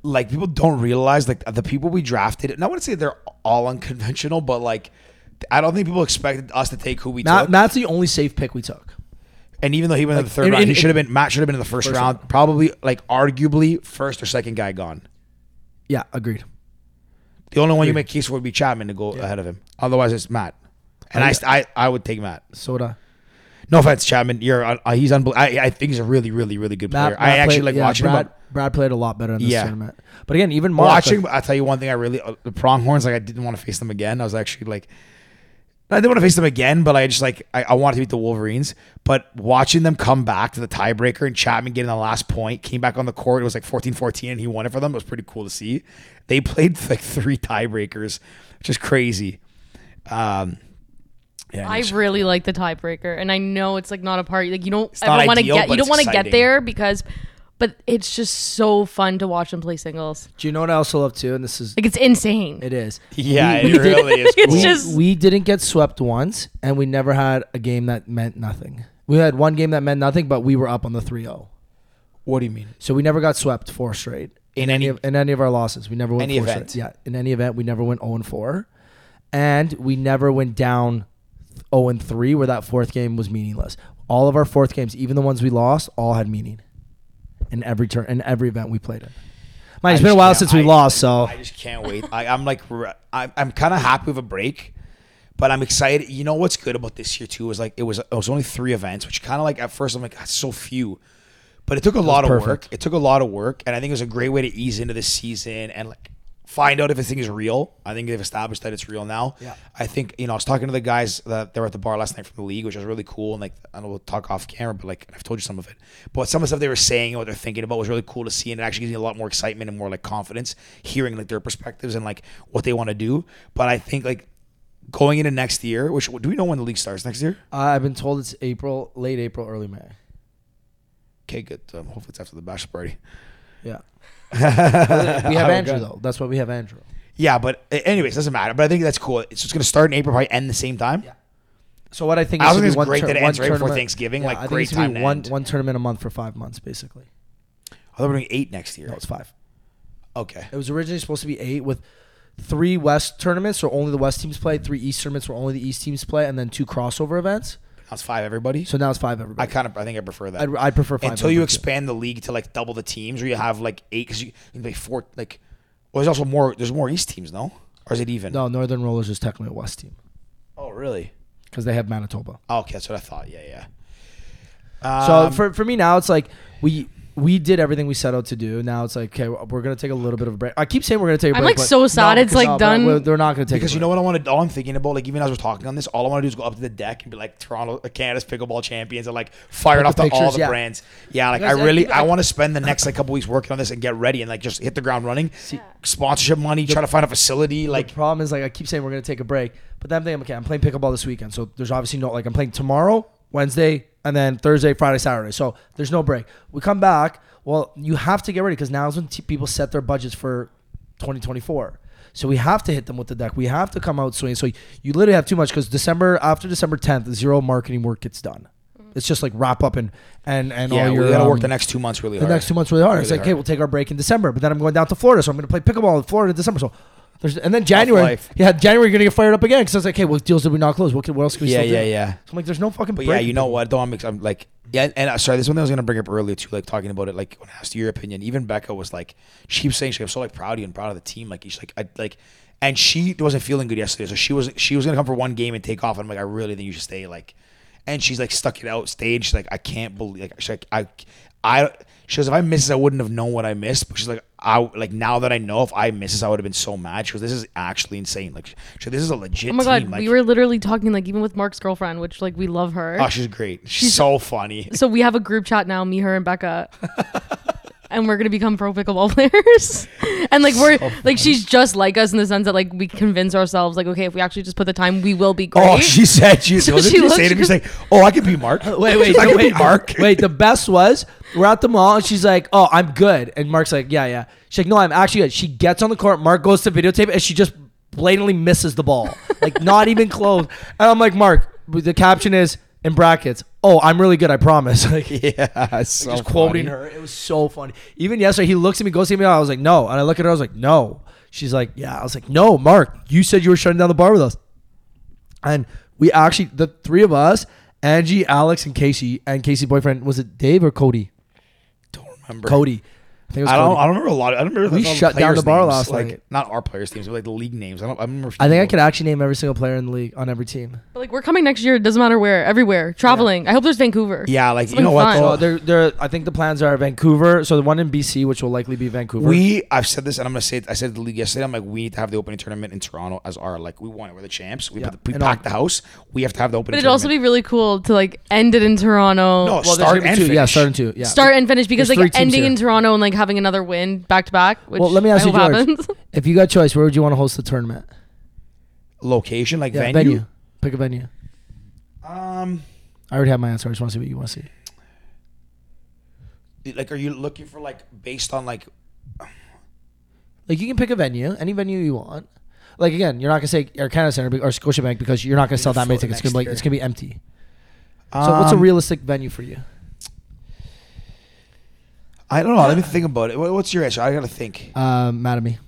Like people don't realize like the people we drafted. And I wouldn't say they're all unconventional, but like I don't think people expected us to take who we
Matt,
took.
Matt's the only safe pick we took.
and even though he went in the third
in-
round,
in-
he should have been Matt should have been in the first,
First
round.
round.
Probably like arguably first or second guy gone.
Yeah, agreed.
The only one you make case for would be Chapman to go ahead of him. Otherwise, it's Matt. And I, st- I, I would take Matt.
So would I.
No offense, Chapman. You're uh, he's unbelievable. I, I think he's a really, really, really good player.
Matt,
I actually
played-
like
yeah,
watching
Brad,
him.
Brad played a lot better in this
Yeah.
tournament. But again, even more
Watching, I tell you one thing. I really uh, the Pronghorns. Like I didn't want to face them again. I was actually like, I didn't want to face them again, but I just like I, I wanted to beat the Wolverines. But watching them come back to the tiebreaker and Chapman getting the last point, came back on the court. It was like 14-14 and he won it for them. It was pretty cool to see. They played like three tiebreakers, which is crazy. Um, yeah,
I
it's-
really like the tiebreaker, and I know it's like not a part like you don't
not
ever want to
ideal,
get
but
you don't
it's
want to get
exciting.
there because, but it's just so fun to watch them play singles.
Do you know what I also love too? And this is
Like it's insane.
it is.
yeah,
We-
it
we did-
really is.
It's
Cool.
just-
we didn't get swept once, and we never had a game that meant nothing. We had one game that meant nothing, but we were up on the 3-0.
what do you mean?
So we never got swept four straight
In any
of, in any of our losses. We never went
Any
four
event.
straight. Yeah, in any event, we never went 0 and 4, and we never went down 0 and 3, where that fourth game was meaningless. All of our fourth games, even the ones we lost, all had meaning in every turn in every event we played in. Mike, it's
I
been a while since we
I-
lost, so
I just can't wait. I, I'm like, I'm, I'm kind of happy with a break, but I'm excited. You know what's good about this year too is like it was it was only three events, which kind of like at first I'm like that's so few, but it took a lot of work. It took a lot of work, and I think it was a great way to ease into the season and like find out if this thing is real. I think they've established that it's real now.
Yeah.
I think you know I was talking to the guys that they were at the bar last night from the league, which was really cool. And like I know we'll talk off camera, but like I've told you some of it. But some of the stuff they were saying and what they're thinking about was really cool to see, and it actually gives me a lot more excitement and more like confidence hearing like their perspectives and like what they want to do. But I think like going into next year, which do we know when the league starts next year?
Uh, I've been told it's April, late April, early May.
Okay, good. Um, hopefully it's after the bachelor party.
Yeah. We have
Oh,
Andrew though. That's why we have Andrew.
Yeah, but anyways, doesn't matter. But I think that's cool. It's just gonna start in April, probably end the same time.
Yeah. So what I think
I
is be
think it's
one
great that it ends right before Thanksgiving, like, great
it's gonna
time to
one
end.
one tournament a month for five months, basically.
I thought we we're doing eight next year.
No, it's five.
Okay.
It was originally supposed to be eight with three West tournaments, so only the West teams play, three East tournaments, where only the East teams play, and then two crossover events.
That's five. Everybody.
So now it's five everybody.
I kind of. I think I prefer that.
I'd, I'd prefer five
Until you expand the league to like double the teams, or you have like eight, because you you play four. Like, well, there's also more. There's more East teams, no? Or is it even?
No, Northern Rollers is technically a West team
Oh, really?
because they have Manitoba.
Oh, okay, that's what I thought. Yeah, yeah.
So
Um,
for for me now, it's like we we did everything we set out to do. Now it's like okay, we're gonna take a little bit of a break. I keep saying we're gonna take a
I'm,
break.
like,
but
so sad
no,
it's, like,
no,
done.
we're- They're not gonna take
because
a
you know what I want to. All I'm thinking about, like even as we're talking on this, all I want to do is go up to the deck and be like Toronto, Canada's pickleball champions, and like fire it
Put
off
the
to all the
yeah.
brands. Yeah, like
Because
I
I
really, I
I-
want to spend the next like couple weeks working on this and get ready and like just hit the ground running. Sponsorship money, try to find a facility.
Like
Like
the problem is like I keep saying we're gonna take a break, but then I'm thinking okay, I'm playing pickleball this weekend, so there's obviously no like I'm playing tomorrow, Wednesday, and then Thursday, Friday, Saturday. So there's no break. We come back. Well, you have to get ready because now is when t- people set their budgets for 2024. So we have to hit them with the deck. We have to come out swinging. So you literally have too much because December after December 10th, zero marketing work gets done. It's just like wrap up and and and
yeah,
all
we gotta
um,
work the next two months really
the
hard.
next two months really hard. it's
Really
like, okay, we'll take our break in December, but then I'm going down to Florida, so I'm going to play pickleball in Florida in December. So there's and then January, yeah, January you're going to get fired up again because I was like, okay, what deals did we not close? What, can, what else can we
Yeah,
still
yeah,
do?
yeah.
So I'm like, there's no fucking.
But
break
yeah, you know what? Though I'm, ex- I'm like, yeah, and uh, sorry, this one thing I was gonna bring up earlier too, like talking about it. Like when I asked your opinion, even Becca was like, she keeps saying, she I'm so like proud of you and proud of the team. Like she's like, I like, and she wasn't feeling good yesterday, so she was she was gonna come for one game and take off. And I'm like, I really think you should stay. Like, and she's like stuck it out stage. She's like, I can't believe. Like, she's like, I, I. She goes, if I missed this, I wouldn't have known what I missed. But she's like, I like now that I know, if I miss this, I would have been so mad. She goes, this is actually insane. Like, she this is a legit
Oh my
team.
god,
like,
we were literally talking like even with Mark's girlfriend, which like we love her.
Oh, she's great. She's, so funny.
so we have a group chat now, me, her, and Becca. and we're gonna become pro pickleball players. and like we're like she's just like us in the sense that like we convince ourselves like okay, if we actually just put the time, we will be oh, great.
Oh, she said she,
So
wasn't
she
she, say to me,
looks-
she's like, oh, I could be Mark.
Wait, wait,
I
no,
could
wait,
be Mark.
Wait, the best was we're at the mall and she's like, "Oh, I'm good," and Mark's like, "Yeah, yeah." She's like, "No, I'm actually good." She gets on the court. Mark goes to videotape and she just blatantly misses the ball, like not even close. And I'm like, "Mark," the caption is in brackets. Oh, I'm really good. I promise. Like,
Yeah, so
just quoting her. It was so funny. Even yesterday, he looks at me, goes to me. I was like, "No," and I look at her. I was like, "No." She's like, "Yeah." I was like, "No, Mark. You said you were shutting down the bar with us." And we actually, the three of us, Angie, Alex, and Casey, and Casey's boyfriend, was it Dave or Cody?
Remember.
Cody. I think it was
I don't.
Cody.
I don't remember a lot. I don't remember.
We
all
shut down
players'
the bar
names,
last
like,
night.
Not our players' names, but like the league names. I don't. I remember.
I think I could actually name every single player in the league on every team.
But like we're coming next year, it doesn't matter where, everywhere. Traveling. I hope there's Vancouver.
Yeah, like you know what?
fun.
though?
So they're, they're, I think the plans are Vancouver. So the one in BC, which will likely be Vancouver.
We, I've said this, and I'm gonna say it. I said to the league yesterday. I'm like, we need to have the opening tournament in Toronto as our like. We want it. We're the champs. We
Yeah.
put the, we
And
packed
all-
the house. We have to have the opening.
But it'd also be really cool to like end it in Toronto.
no
well,
start and
two.
finish.
Yeah, starting two. Yeah.
Start and finish because like ending in Toronto and like having another win back to back. Which
Well, let me ask
I
you,
hope
George.
happens.
If you got choice, where would you want to host the tournament?
location, like
Yeah,
venue.
Pick a venue.
Um,
I already have my answer. I just want to see what you want to see.
like, are you looking for like based on like
Like you can pick a venue, any venue you want. Like again, you're not gonna say Air Canada Center be- or Scotiabank because you're not gonna sell that many tickets. It's gonna be like, it's gonna be empty. So what's a
Um,
realistic venue for you?
I don't know. Let me think about it. What- What's your answer? I gotta think.
Um, Mattamy.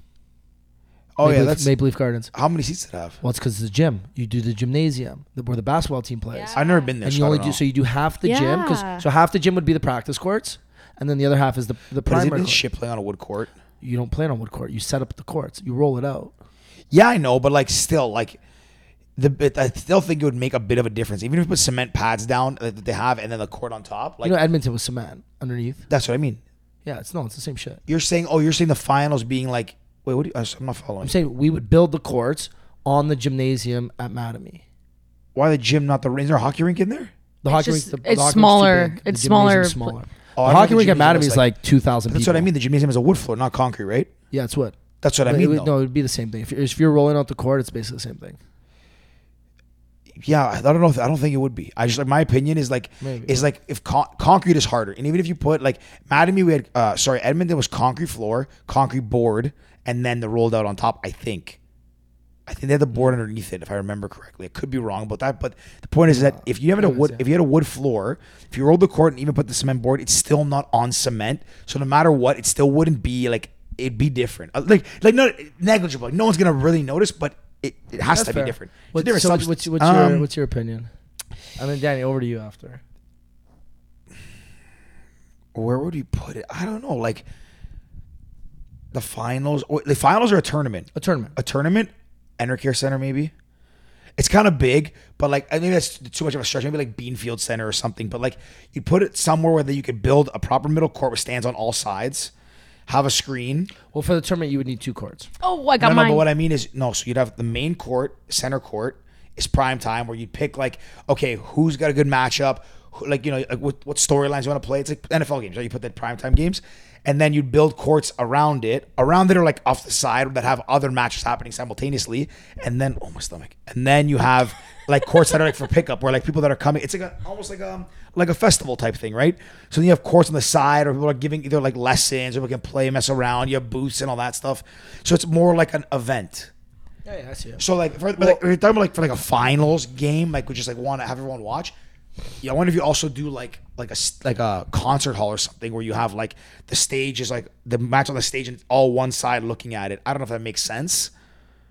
Oh
Maple
yeah,
Leaf-
that's
Maple Leaf Gardens.
how many seats did it have?
Well, it's because it's a gym. You do the gymnasium the- where the basketball team plays,
I've never been there.
and
so
you
I
only
don't
do
know.
so you do half the gym
Yeah.
because so half the gym would be the practice courts, and then the other half is the the
But isn't
primary.
it
court.
shit playing on a wood court?
You don't play on wood court. You set up the courts. You roll it out.
Yeah, I know, but like still, like the bit, I still think it would make a bit of a difference, even if you put cement pads down that they have and then the court on top. Like
you know, Edmonton was cement underneath.
that's what I mean.
Yeah, it's no, it's the same shit.
You're saying, oh, you're saying the finals being like Wait, what? Do you, I'm not following.
I'm saying we would build the courts on the gymnasium at Mattamy.
Why the gym, not the? Rink? Is there a hockey rink in there?
The
It's
hockey
just-
rink, the,
it's
the hockey rink's too
smaller.
big. The
It's
gymnasium's
smaller
smaller.
Oh, I
the
know
hockey
the
rink at
gymnasium
Mattamy
is
is like two thousand people.
That's what I mean. The gymnasium is a wood floor, not concrete, right?
Yeah, it's what.
That's what I
But it
mean.
would-
though.
no, it'd be the same thing. If you're, if you're rolling out the court, it's basically the same thing.
Yeah, I don't know. If, I don't think it would be. I just like my opinion is like
Maybe.
is like if con- concrete is harder, and even if you put like Mattamy, we had uh sorry Edmonton was concrete floor, concrete board, and then the rolled out on top. I think, I think they had the board underneath it, if I remember correctly. I could be wrong about that, but the point is that if you have a wood, if you had a wood floor, if you rolled the court and even put the cement board, it's still not on cement. So no matter what, it still wouldn't be like it'd be different. Uh, Like like not negligible. Like, no one's gonna really notice, but it, it has
That's
to
fair.
be different. It's
What's,
different
so what's,
substance.
what's, what's your
Um,
what's your opinion? I mean, Danny, over to you after.
where would you put it? I don't know. Like the finals, or the finals are a tournament.
A tournament.
A tournament, Enercare Center maybe. It's kind of big, but like I think that's too much of a stretch. Maybe like Beanfield Center or something. But like you put it somewhere where that you could build a proper middle court with stands on all sides, have a screen.
Well, for the tournament, you would need two courts.
Oh, I got
No, no,
mine.
but what I mean is no. So you'd have the main court, center court is prime time, where you'd pick like, okay, who's got a good matchup, who, like you know, like what, what storylines you want to play. It's like NFL games, right? You put that prime time games, and then you'd build courts around it. Around it are like off the side that have other matches happening simultaneously, and then oh my stomach, and then you have like courts that are like for pickup, where like people that are coming. It's like a almost like um like a festival type thing, right? So then you have courts on the side, or people are giving either like lessons, or we can play, and mess around. You have booths and all that stuff. So it's more like an event.
Yeah, yeah, I see it.
So like, for, but like, if you're talking about like for like a finals game, like we just like want to have everyone watch. Yeah, I wonder if you also do like like a s- like a concert hall or something where you have like the stage is like the match on the stage and it's all one side looking at it. I don't know if that makes sense.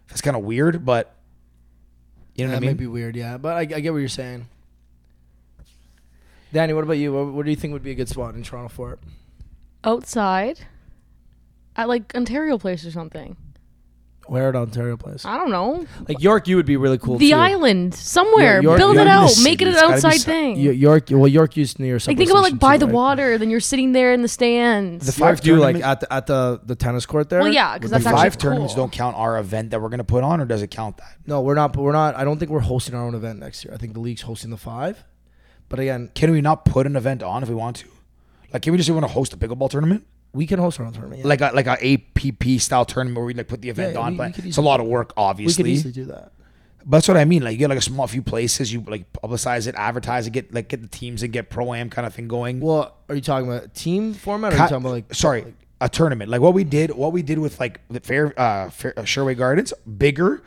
That's kind of weird, but you know
that
what I
may
mean.
be weird, yeah, but I, I get what you're saying. Danny, what about you? What, what do you think would be a good spot in Toronto for it?
Outside, at like Ontario Place or something.
Where at Ontario Place?
I don't know.
Like York, you would be really cool.
the
too.
island somewhere.
York-
Build
York
it out. Make it an
It's gotta be
outside
some-
thing.
Y- York, well, York used near.
like
subway
think about like by
too,
the
right?
water, then you're sitting there in the stands.
The five
do like at the at the the tennis court there.
well, yeah, because
the
that's actually
five tournaments don't count our event that we're gonna put on, or does it count that?
No, we're not. We're not. I don't think we're hosting our own event next year. I think the league's hosting the five. But again,
Can we not put an event on if we want to? Like, can we just say want to host a pickleball tournament?
We can host our own tournament. Yeah.
like a like a APP style tournament where we like put the event
yeah,
on,
we-
but
we
it's a lot of work, Obviously, we
could easily do that.
But that's what I mean. Like you get like a small few places, you like publicize it, advertise it, get like get the teams and get pro am kind of thing going.
Well, are you talking about team format? Or are you talking about like
sorry, a tournament like what we did, what we did with like the fair, uh, fair uh, Sherway Gardens, bigger.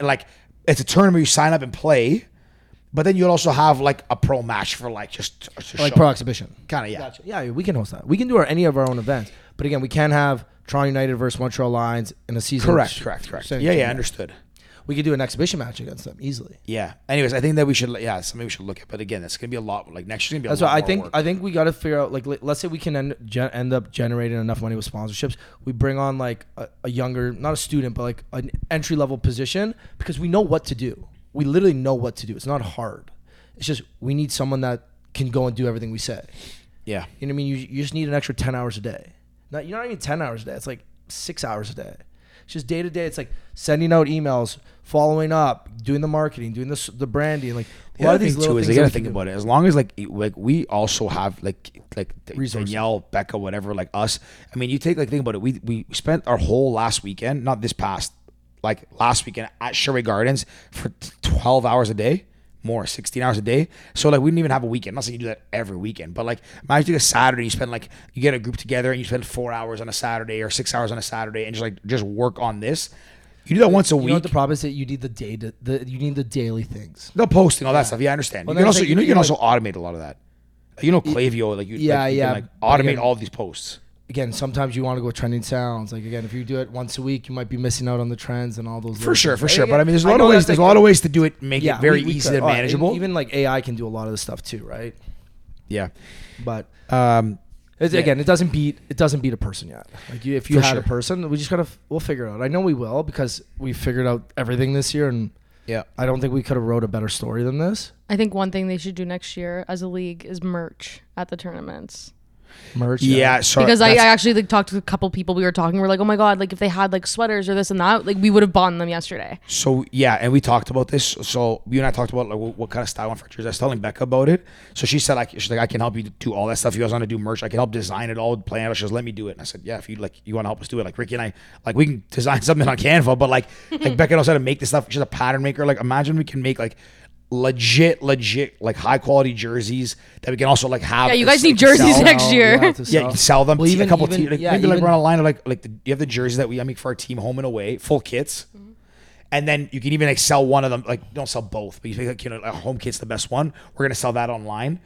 Like it's a tournament you sign up and play, but then you'll also have like a pro match for like just, just
like pro exhibition?
kind of yeah.
Gotcha. Yeah, we can host that. We can do our, any of our own events. But again, we can have Toronto United versus Montreal Lions in a season.
Correct, correct, correct.
Same
Yeah, yeah, understood.
We could do an exhibition match against them easily.
Yeah. Anyways, I think that we should, yeah, something we should look at. But again, it's gonna be a lot. Like next year's gonna be a
That's
lot.
why I think
work.
I think we got to figure out like let- let's say we can end gen, end up generating enough money with sponsorships. We bring on like a, a younger, not a student, but like an entry level position because we know what to do. We literally know what to do. It's not hard. It's just we need someone that can go and do everything we say.
yeah.
You know what I mean? You, you just need an extra ten hours a day. Not you're not even ten hours a day. It's like six hours a day. It's just day to day. It's like sending out emails, following up, doing the marketing, doing the the branding. Like a
The
lot
other
of these
thing
little
too is
things
you gotta think about it. As long as like like we also have like like
Resources.
Danielle, Becca, whatever, like us. I mean, you take like think about it. We we spent our whole last weekend, not this past, like last weekend at Sherway Gardens for twelve hours a day. More, 16 hours a day. So, like, we didn't even have a weekend. I'm not saying you do that every weekend, but like, imagine a Saturday, you spend like, you get a group together and you spend four hours on a Saturday or six hours on a Saturday and just like, just work on this. You do that once a
You know
week.
what the problem is that you need the day to, the you need the daily things.
The posting, all that stuff. Yeah, I understand.
Well,
you can also,
like-
you know, you can
like-
also automate a lot of that. You know, Klaviyo, like you,
Yeah,
like, you
yeah,
can, like automate all these posts.
Again, sometimes you want to go trending sounds. Like again, if you do it once a week, you might be missing out on the trends and all those.
For sure,
things.
for
Like,
sure. But I mean, there's a lot of ways.
that's
There's a lot of ways to do it, make
yeah,
it very
we- we
easy
could.
and manageable.
even like AI can do a lot of the stuff too, right?
yeah.
But
Um,
It's,
Yeah.
Again, it doesn't beat it doesn't beat a person yet. Like you, if you
For
had
sure.
a person, we just gotta we'll figure it out. I know we will because we figured out everything this year, and
yeah.
I don't think we could have wrote a better story than this.
I think one thing they should do next year as a league is merch at the tournaments.
Merch.
Yeah, sorry.
because I, I actually like talked to a couple people we were talking. We're like, oh my god, like if they had like sweaters or this and that, like we would have bought them yesterday.
So yeah, and we talked about this. So you and I talked about like what, what kind of style and for jersey. I was telling Becca about it. So she said like she's like I can help you do all that stuff. You guys want to do merch? I can help design it all, plan it. She goes, let me do it. And I said, yeah, if you like, you want to help us do it. Like Ricky and I, like we can design something on Canva, but like like Becca knows how to make this stuff. She's a pattern maker. Like imagine we can make like legit, legit, like high quality jerseys that we can also like have.
Yeah, you guys need
like,
jerseys
sell.
next year.
you have
Yeah, you can sell them.
Well,
T-
even-
a couple,
even-
te- like,
yeah,
maybe like run a line of like like the, you have the jerseys that we I make for our team home and away, full kits, and then you can even like sell one of them. Like don't sell both, but you think like you know a home kit's the best one. We're gonna sell that online.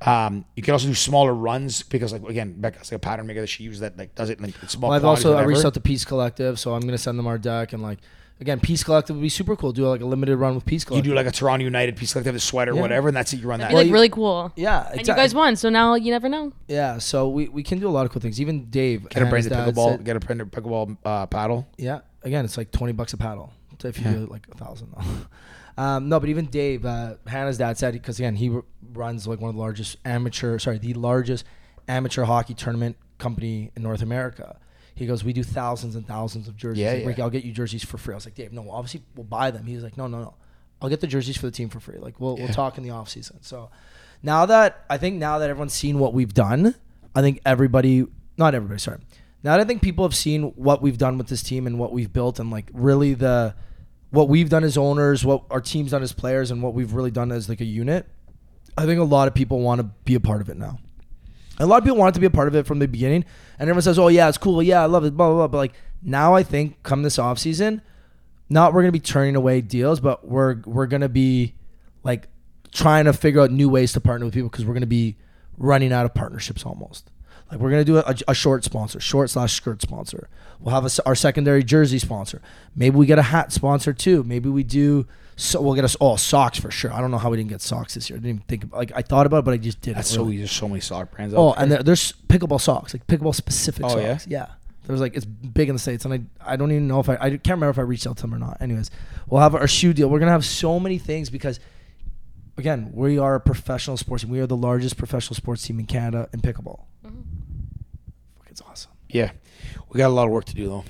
Um, you can also do smaller runs because like again, Becca's like a pattern maker that she uses that like does it in like small.
Well, I've also I
whatever.
reached out to Peace Collective, so I'm gonna send them our deck and like again, Peace Collective would be super cool. Do like a limited run with Peace Collective.
You do like a Toronto United Peace like they have a sweater, or
Yeah.
whatever, and that's it. You run that.
Be like really cool.
yeah,
And you
exactly.
guys won, so now you never know.
Yeah, so we, we can do a lot of cool things. Even Dave,
Get a
and his
branded
dad
pickleball.
said-
Get a branded pickleball uh, paddle.
Yeah, again, it's like twenty bucks a paddle. So if you
Yeah.
do like a thousand, um, no, but even Dave, uh, Hannah's dad said because again he r- runs like one of the largest amateur, sorry, the largest amateur hockey tournament company in North America. He goes, we do thousands and thousands of jerseys.
Yeah,
Like,
yeah.
Ricky, I'll get you jerseys for free. I was like, Dave, no, obviously we'll buy them. He was like, no, no, no, I'll get the jerseys for the team for free. Like we'll we'll talk in the off season. So now that I think now that everyone's seen what we've done, I think everybody, not everybody, sorry. Now that I think people have seen what we've done with this team and what we've built and like really the what we've done as owners, what our team's done as players, and what we've really done as like a unit, I think a lot of people want to be a part of it now. A lot of people wanted to be a part of it from the beginning, and everyone says, "Oh yeah, it's cool. Yeah, I love it." Blah blah blah. But like now, I think come this off season, not we're gonna be turning away deals, but we're we're gonna be like trying to figure out new ways to partner with people because we're gonna be running out of partnerships almost. Like we're gonna do a, a short sponsor, short slash skirt sponsor. We'll have a our secondary jersey sponsor. Maybe we get a hat sponsor too. Maybe we do. So we'll get us all socks for sure. I don't know how we didn't get socks this year. I didn't even think about, like I thought about, it, but I just didn't.
That's so
really.
easy. There's so many sock brands. out
Oh,
there.
and there, there's pickleball socks, like pickleball specific
Oh, yeah?
socks. Yeah. There's like it's big in the states, and I I don't even know if I I can't remember if I reached out to them or not. Anyways, we'll have our shoe deal. We're gonna have so many things because, again, we are a professional sports team. We are the largest professional sports team in Canada in pickleball. Mm-hmm. Fuck, It's awesome.
Yeah, we got a lot of work to do though.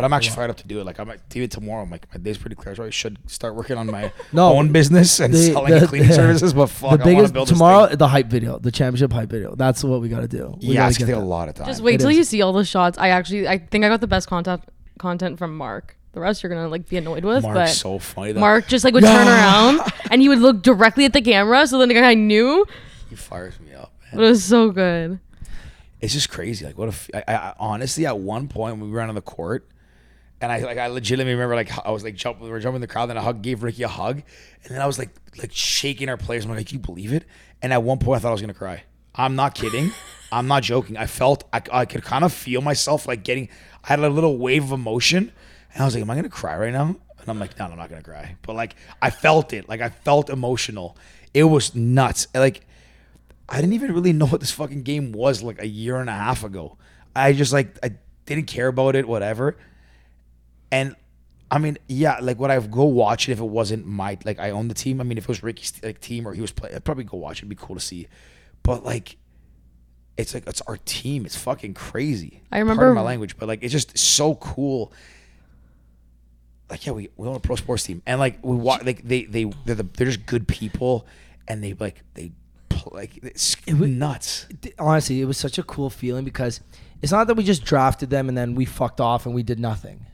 But I'm actually fired up to do it. Like I might do it tomorrow. I'm like my day's pretty clear, so I should start working on my
No,
own business and
the-
selling
the-
cleaning services. But fuck,
the
I want
biggest
to build this
tomorrow,
thing.
the hype video, the championship hype video. That's what we got to do. We
Yeah,
gotta
it's gonna
get
take a lot of time.
Just wait
It
till
is.
you see all the shots. I actually, I think I got the best content content from Mark. The rest you're gonna like be annoyed with,
Mark's
but
so funny. Though.
Mark just like would turn around and he would look directly at the camera, so then the guy knew.
he fires me up.
It was so good.
It's just crazy. Like what if I, I, I honestly at one point when we ran on the court. And I like I legitimately remember like I was like jumping we were jumping in the crowd and I hug gave Ricky a hug and then I was like like shaking our players. I'm like, "Can you believe it?" And at one point I thought I was gonna cry. I'm not kidding. I'm not joking. I felt I, I could kind of feel myself like getting. I had a little wave of emotion, and I was like, "Am I gonna cry right now?" And I'm like, "No, I'm not gonna cry." But like I felt it. Like I felt emotional. It was nuts. Like I didn't even really know what this fucking game was like a year and a half ago. I just like I didn't care about it, whatever. And I mean, yeah, like would I go watch it if it wasn't my like I own the team? I mean, if it was Ricky's like team or he was playing, I'd probably go watch it. It'd be cool to see. But like, it's like it's our team. It's fucking crazy.
I
Pardon
remember-
my language, but like it's just so cool. Like yeah, we we own a pro sports team, and like we watch like they they they're the, they're just good people, and they like they pl- like it's nuts.
Honestly, it was such a cool feeling because it's not that we just drafted them and then we fucked off and we did nothing.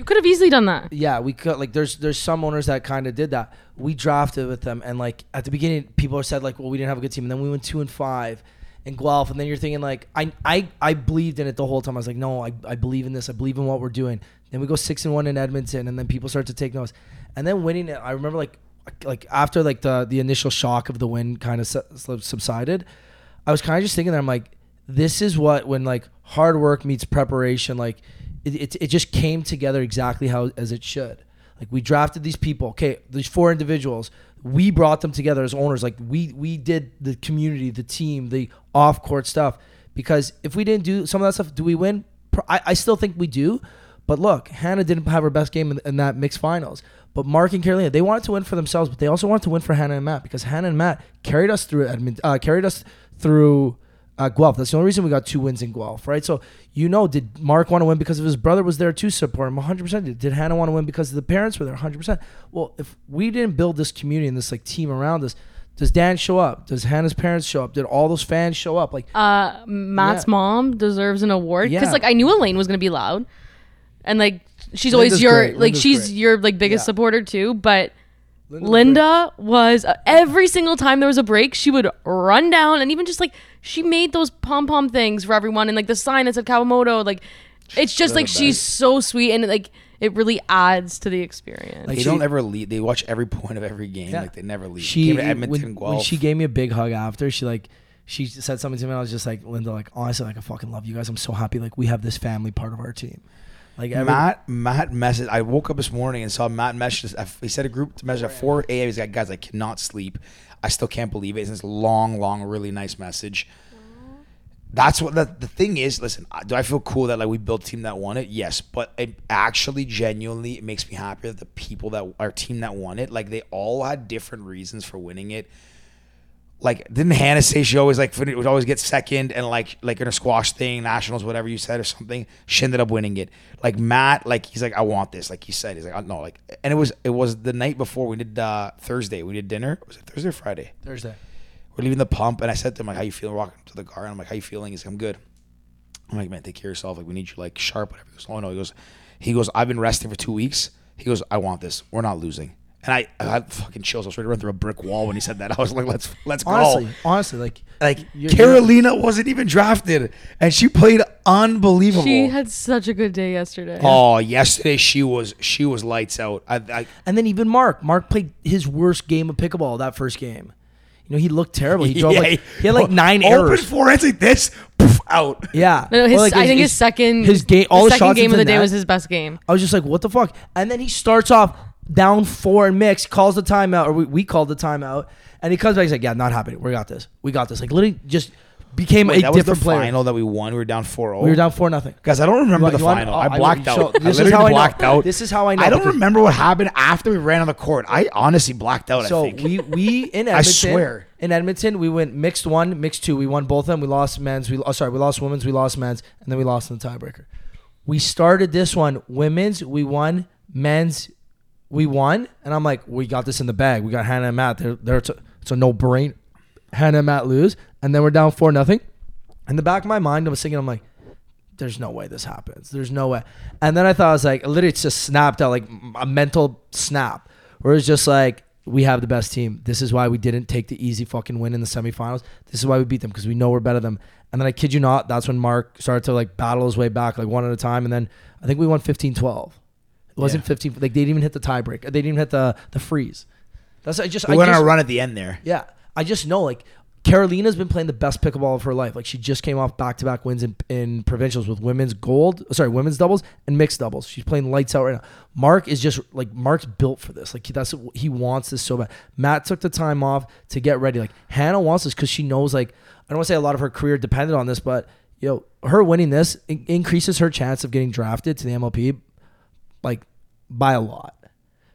You could have easily done that.
Yeah, we could like there's there's some owners that kind of did that. We drafted with them and like at the beginning people said like, well, we didn't have a good team, and then we went two and five in Guelph, and then you're thinking like, I I I believed in it the whole time. I was like, no, I I believe in this. I believe in what we're doing. Then we go six and one in Edmonton, and then people start to take notes, and then winning it. I remember like like after like the the initial shock of the win kind of subsided, I was kind of just thinking that I'm like, this is what when like hard work meets preparation, like it, it, it just came together exactly how as it should. Like we drafted these people, okay, these four individuals, we brought them together as owners. Like we we did the community, the team, the off court stuff. Because if we didn't do some of that stuff, do we win? I, I still think we do. But look, Hannah didn't have her best game in, in that mixed finals. But Mark and Carolina, they wanted to win for themselves, but they also wanted to win for Hannah and Matt because Hannah and Matt carried us through Edmund, uh, carried us through uh, Guelph. That's the only reason we got two wins in Guelph, right? So you know, did Mark want to win because of his brother was there to support him? 100. percent Did Hannah want to win because the parents were there? 100. percent Well, if we didn't build this community and this like team around us, does Dan show up? Does Hannah's parents show up? Did all those fans show up? Like,
Uh, Matt's
Yeah.
mom deserves an award because
Yeah.
like I knew Elaine was gonna be loud, and like she's always your
great.
like
Linda's
she's
great.
your like biggest
Yeah.
supporter too. But
Linda's
Linda was uh, every single time there was a break, she would run down and even just like she made those pom pom things for everyone and like the sign that said Kawamoto. Like it's just like she's so sweet and like it really adds to the experience.
Like,
They
she-
don't ever leave. They watch every point of every game.
Yeah.
Like they never leave.
she
Came Edmonton,
when,
Guelph.
when she gave me a big hug after she like she said something to me and i was just like linda like honestly like i fucking love you guys i'm so happy like we have this family part of our team like every,
Matt, Matt messaged. I woke up this morning and saw Matt message. Uh, he said a group message at 4 a.m. He's like, guys, I cannot sleep. I still can't believe it. It's this long, long, really nice message. That's what the, the thing is. Listen, do I feel cool that like we built a team that won it? Yes, but it actually, genuinely, it makes me happy that the people that our team that won it, like they all had different reasons for winning it. Like, didn't Hannah say she always like would always get second and like like in a squash thing, nationals, whatever you said or something? She ended up winning it. Like Matt, like he's like, I want this. Like he said, he's like, no, like, and it was it was the night before we did uh Thursday. We did dinner. Was it Thursday or Friday?
thursday
we're leaving the pump, and I said to him like, "How you feeling?" We're walking to the car, and I'm like, "How you feeling?" He's like, "I'm good." I'm like, "Man, take care of yourself. Like, we need you like sharp." Whatever. He goes, "Oh no." He goes, "He goes. I've been resting for two weeks." He goes, "I want this. We're not losing." And I, I fucking chills. I was ready to run through a brick wall when he said that. I was like, "Let's let's
honestly
go."
honestly like
Like
you're-
Carolina wasn't even drafted, and she played unbelievable.
she had such a good day yesterday.
oh, yesterday she was she was lights out. I, I
and then even mark mark played his worst game of pickleball that first game you know he looked terrible he drove
Yeah,
like he had like nine
open
errors
four ends like this, poof, out.
yeah
No, his,
Or, like,
I think his, second
his game all the
second game of
into
the day
net.
was his best game.
I was just like, what the fuck? And then he starts off down four and mix, calls the timeout, or we, we called the timeout, and he comes back. He's like, yeah, not happening. We got this. We got this. Like literally, just became
Wait,
a
that was the
player.
final that we won. We were down 4-0.
We were down four nothing.
Guys, I don't remember
You
the
want-
final.
oh,
I
I
blacked
so
out.
this
I
is
literally
how I know.
blacked out.
This is how I know,
I don't
because-
remember what happened after we ran on the court. I honestly blacked out.
So
I think.
we we in Edmonton.
I swear.
in Edmonton we went mixed one, mixed two. We won both of them. We lost men's. We oh, sorry, we lost women's. We lost men's, and then we lost in the tiebreaker. We started this one women's. We won men's. We won, and I'm like, we got this in the bag. We got Hannah and Matt. They're, they're, it's, a, a no brain. Hannah and Matt lose, and then we're down four nothing. In the back of my mind, I was thinking, I'm like, there's no way this happens. There's no way. And then I thought I was like, literally, just snapped out like a mental snap, where it's just like, we have the best team. This is why we didn't take the easy fucking win in the semifinals. This is why we beat them because we know we're better than them. And then I kid you not, that's when Mark started to like battle his way back, like one at a time. And then I think we won 15 12. It wasn't
Yeah.
15, like they didn't even hit the tiebreak. They didn't even hit the, the freeze. That's, I just,
we
I
went on
just,
a run at the end there.
yeah, I just know like Carolina's been playing the best pickleball of her life. Like she just came off back to back wins in, in provincials with women's gold, sorry, women's doubles and mixed doubles. She's playing lights out right now. Mark is just like Mark's built for this. Like he, that's he wants this so bad. Matt took the time off to get ready. Like Hannah wants this because she knows like I don't want to say a lot of her career depended on this, but you know her winning this in- increases her chance of getting drafted to the MLP like by a lot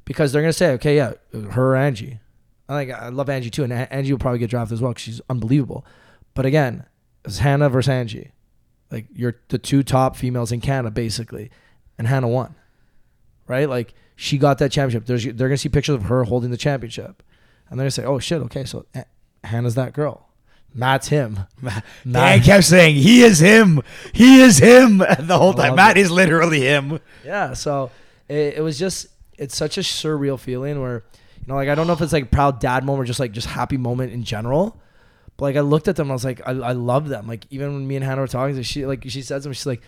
because they're gonna say, okay, yeah, her or Angie. I like I love Angie too, and Angie will probably get drafted as well because she's unbelievable. But again, it's Hannah versus Angie. Like you're the two top females in Canada basically, and Hannah won, right? Like she got that championship. There's, they're gonna see pictures of her holding the championship, and they're gonna say, oh shit, okay, so A- Hannah's that girl. Matt's him.
Dan kept saying, "He is him. He is him." The whole time, Matt
it.
is literally him.
Yeah, so it, it was just it's such a surreal feeling where you know like I don't know if it's like proud dad moment or just like just happy moment in general. But like I looked at them, I was like I, I love them. Like even when me and Hannah were talking, she like she said something. She's like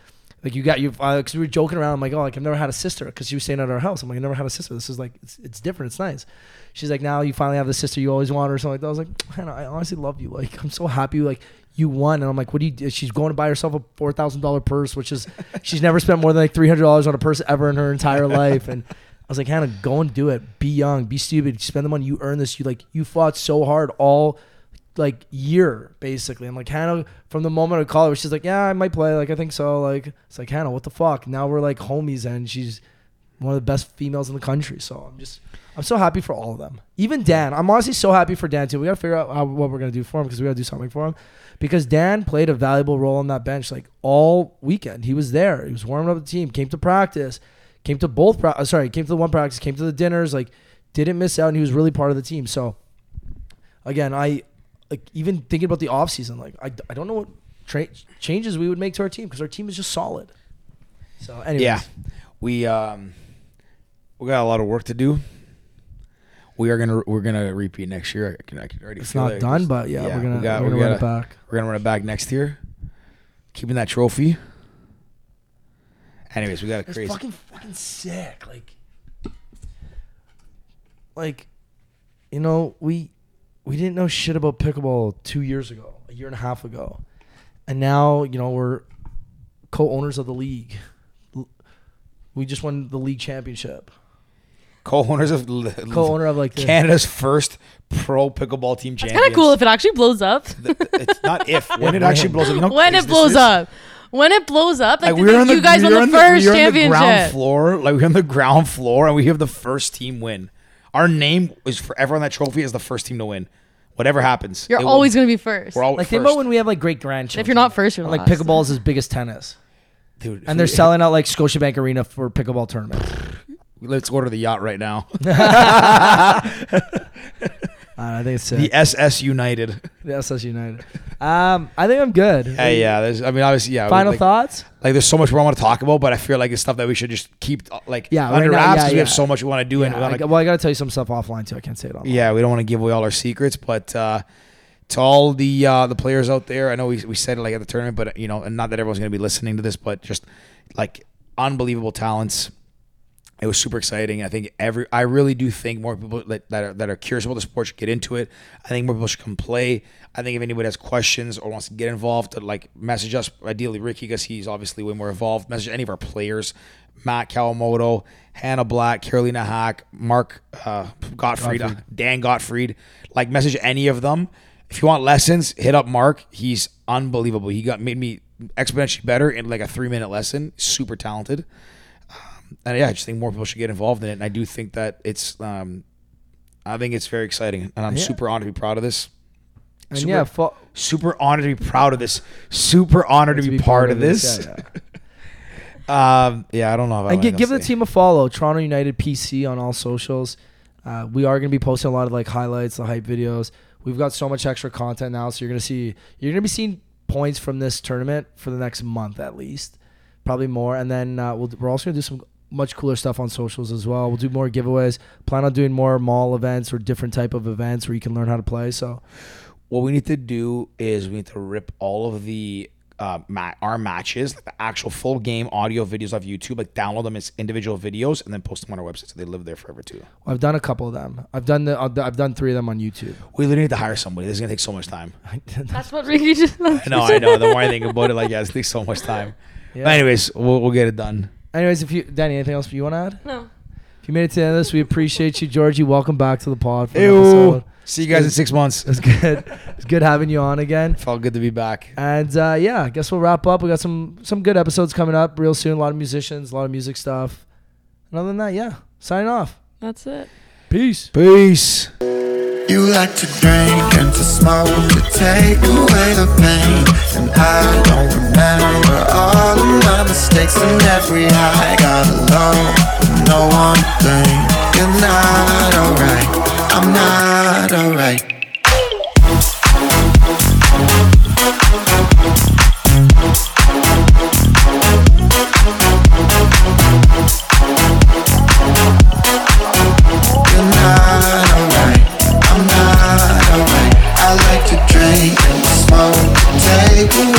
like you got you uh, because we were joking around. I'm like oh like I've never had a sister because she was staying at our house. I'm like I never had a sister. This is like it's it's different. It's nice. She's like now you finally have the sister you always wanted or something like that. I was like Hannah, I honestly love you. Like I'm so happy. Like you won, and I'm like, what do you? do? She's going to buy herself a four thousand dollar purse, which is she's never spent more than like three hundred dollars on a purse ever in her entire life. And I was like, Hannah, go and do it. Be young, be stupid, spend the money. You earn this. You like you fought so hard all like year basically. And like Hannah, from the moment I called her, she's like, yeah, I might play. Like I think so. Like it's like Hannah, what the fuck? Now we're like homies, and she's one of the best females in the country. So I'm just. I'm so happy for all of them. Even Dan. I'm honestly so happy for Dan too. We got to figure out how, what we're gonna do for him because we got to do something for him. Because Dan played a valuable role on that bench like all weekend. He was there. He was warming up the team. Came to practice. Came to both. Pra- uh, sorry, came to the one practice. Came to the dinners. Like didn't miss out, and he was really part of the team. So again, I like even thinking about the offseason, like I, I don't know what tra- changes we would make to our team because our team is just solid. So anyways,
Yeah, we um, we got a lot of work to do. We are gonna we're gonna repeat next year. I can, I can already
it's not done,
Just-
but yeah, we're gonna
we got,
we're gonna run
gotta-
it back.
We're gonna run it back next year. Keeping that trophy. Anyways, we got a crazy.
It's fucking fucking sick. Like, like, you know, we we didn't know shit about pickleball two years ago, a year and a half ago, and now you know we're co-owners of the league. We just won the league championship.
Co-owners of l-
Co-owner of like the,
Canada's first pro pickleball team
It's
champions.
kind of cool if it actually blows up.
Th- th- it's not if when it actually blows up. You know how
when it
this
blows
is?
up. When it blows up, like,
Like we're on the
you guys
we're
won
on
the first
we're on the ground
championship.
floor. Like we're on the ground floor, and we have the first team win. Our name is forever on that trophy as the first team to win. Whatever happens,
You're
it will-
always gonna be first.
we're always
like think
first.
about when we have like great grandchildren.
if you're not first, you're
like
last.
pickleball is as big as tennis,
Dude,
and they're selling out like Scotiabank Arena for pickleball tournaments.
Let's order the yacht right now.
Uh, I think it's sick.
the SS United.
The SS United. Um, I think I'm good.
Yeah, yeah. There's, I mean, obviously, yeah.
Final
like,
thoughts?
Like, there's so much more I want to talk about, but I feel like it's stuff that we should just keep uh, like
Yeah, right
under
now,
wraps
yeah,
because we have so much we want to do, and we wanna-
well, I got to tell you some stuff offline too. I can't say it on.
yeah, we don't want to give away all our secrets, but uh, to all the uh, the players out there, I know we, we said it like at the tournament, but you know, and not that everyone's going to be listening to this, but just like unbelievable talents. It was super exciting. I think every I really do think more people that, that are that are curious about the sport should get into it. I think more people should come play. I think if anybody has questions or wants to get involved, to like message us. Ideally, Ricky, because he's obviously way more involved. Message any of our players, Matt Kawamoto, Hannah Black, Carolina Hack, Mark uh, Gottfried, uh, Dan Gottfried. Like message any of them. If you want lessons, hit up Mark. He's unbelievable. He got made me exponentially better in like a three minute lesson. Super talented and yeah, I just think more people should get involved in it. And I do think that it's, um, I think it's very exciting, and I'm
Yeah.
super honored to be proud of this.
And
Super-
yeah, fo-
Super honored to be proud of this. Super honored to be, part of this.
Yeah, yeah.
Um, yeah, I don't know. If I
and give the
anything else to say.
team a follow. Toronto United PC on all socials. Uh, we are going to be posting a lot of like highlights, the hype videos. We've got so much extra content now, so you're going to see you're going to be seeing points from this tournament for the next month at least, probably more. And then uh, we'll, we're also going to do some much cooler stuff on socials as well. We'll do more giveaways. Plan on doing more mall events or different type of events where you can learn how to play. So
What we need to do is we need to rip all of the uh, ma- our matches, like the actual full game audio videos off YouTube, like download them as individual videos and then post them on our website so they live there forever too.
I've done a couple of them. I've done the I've done three of them on YouTube.
We literally need to hire somebody. This is gonna take so much time.
That's what Ricky just.
I know, I know. The more I think about it, like yeah, it takes so much time.
Yeah.
But anyways, we'll, we'll get it done.
Anyways, if you Danny, anything else you want to add?
No.
If you made it to the end of this, we appreciate you, Georgie. Welcome back to the pod. For
Ew. See you guys in six months.
It's good. it's good having you on again.
Felt good to be back.
And uh, yeah, I guess we'll wrap up. We got some some good episodes coming up real soon. A lot of musicians, a lot of music stuff. And other than that, yeah, signing off.
That's it.
Peace.
Peace.
You like to drink and to smoke to take away the pain. And I don't remember all of my mistakes and every high got low. No one thing. You're not alright. I'm not alright. Ooh.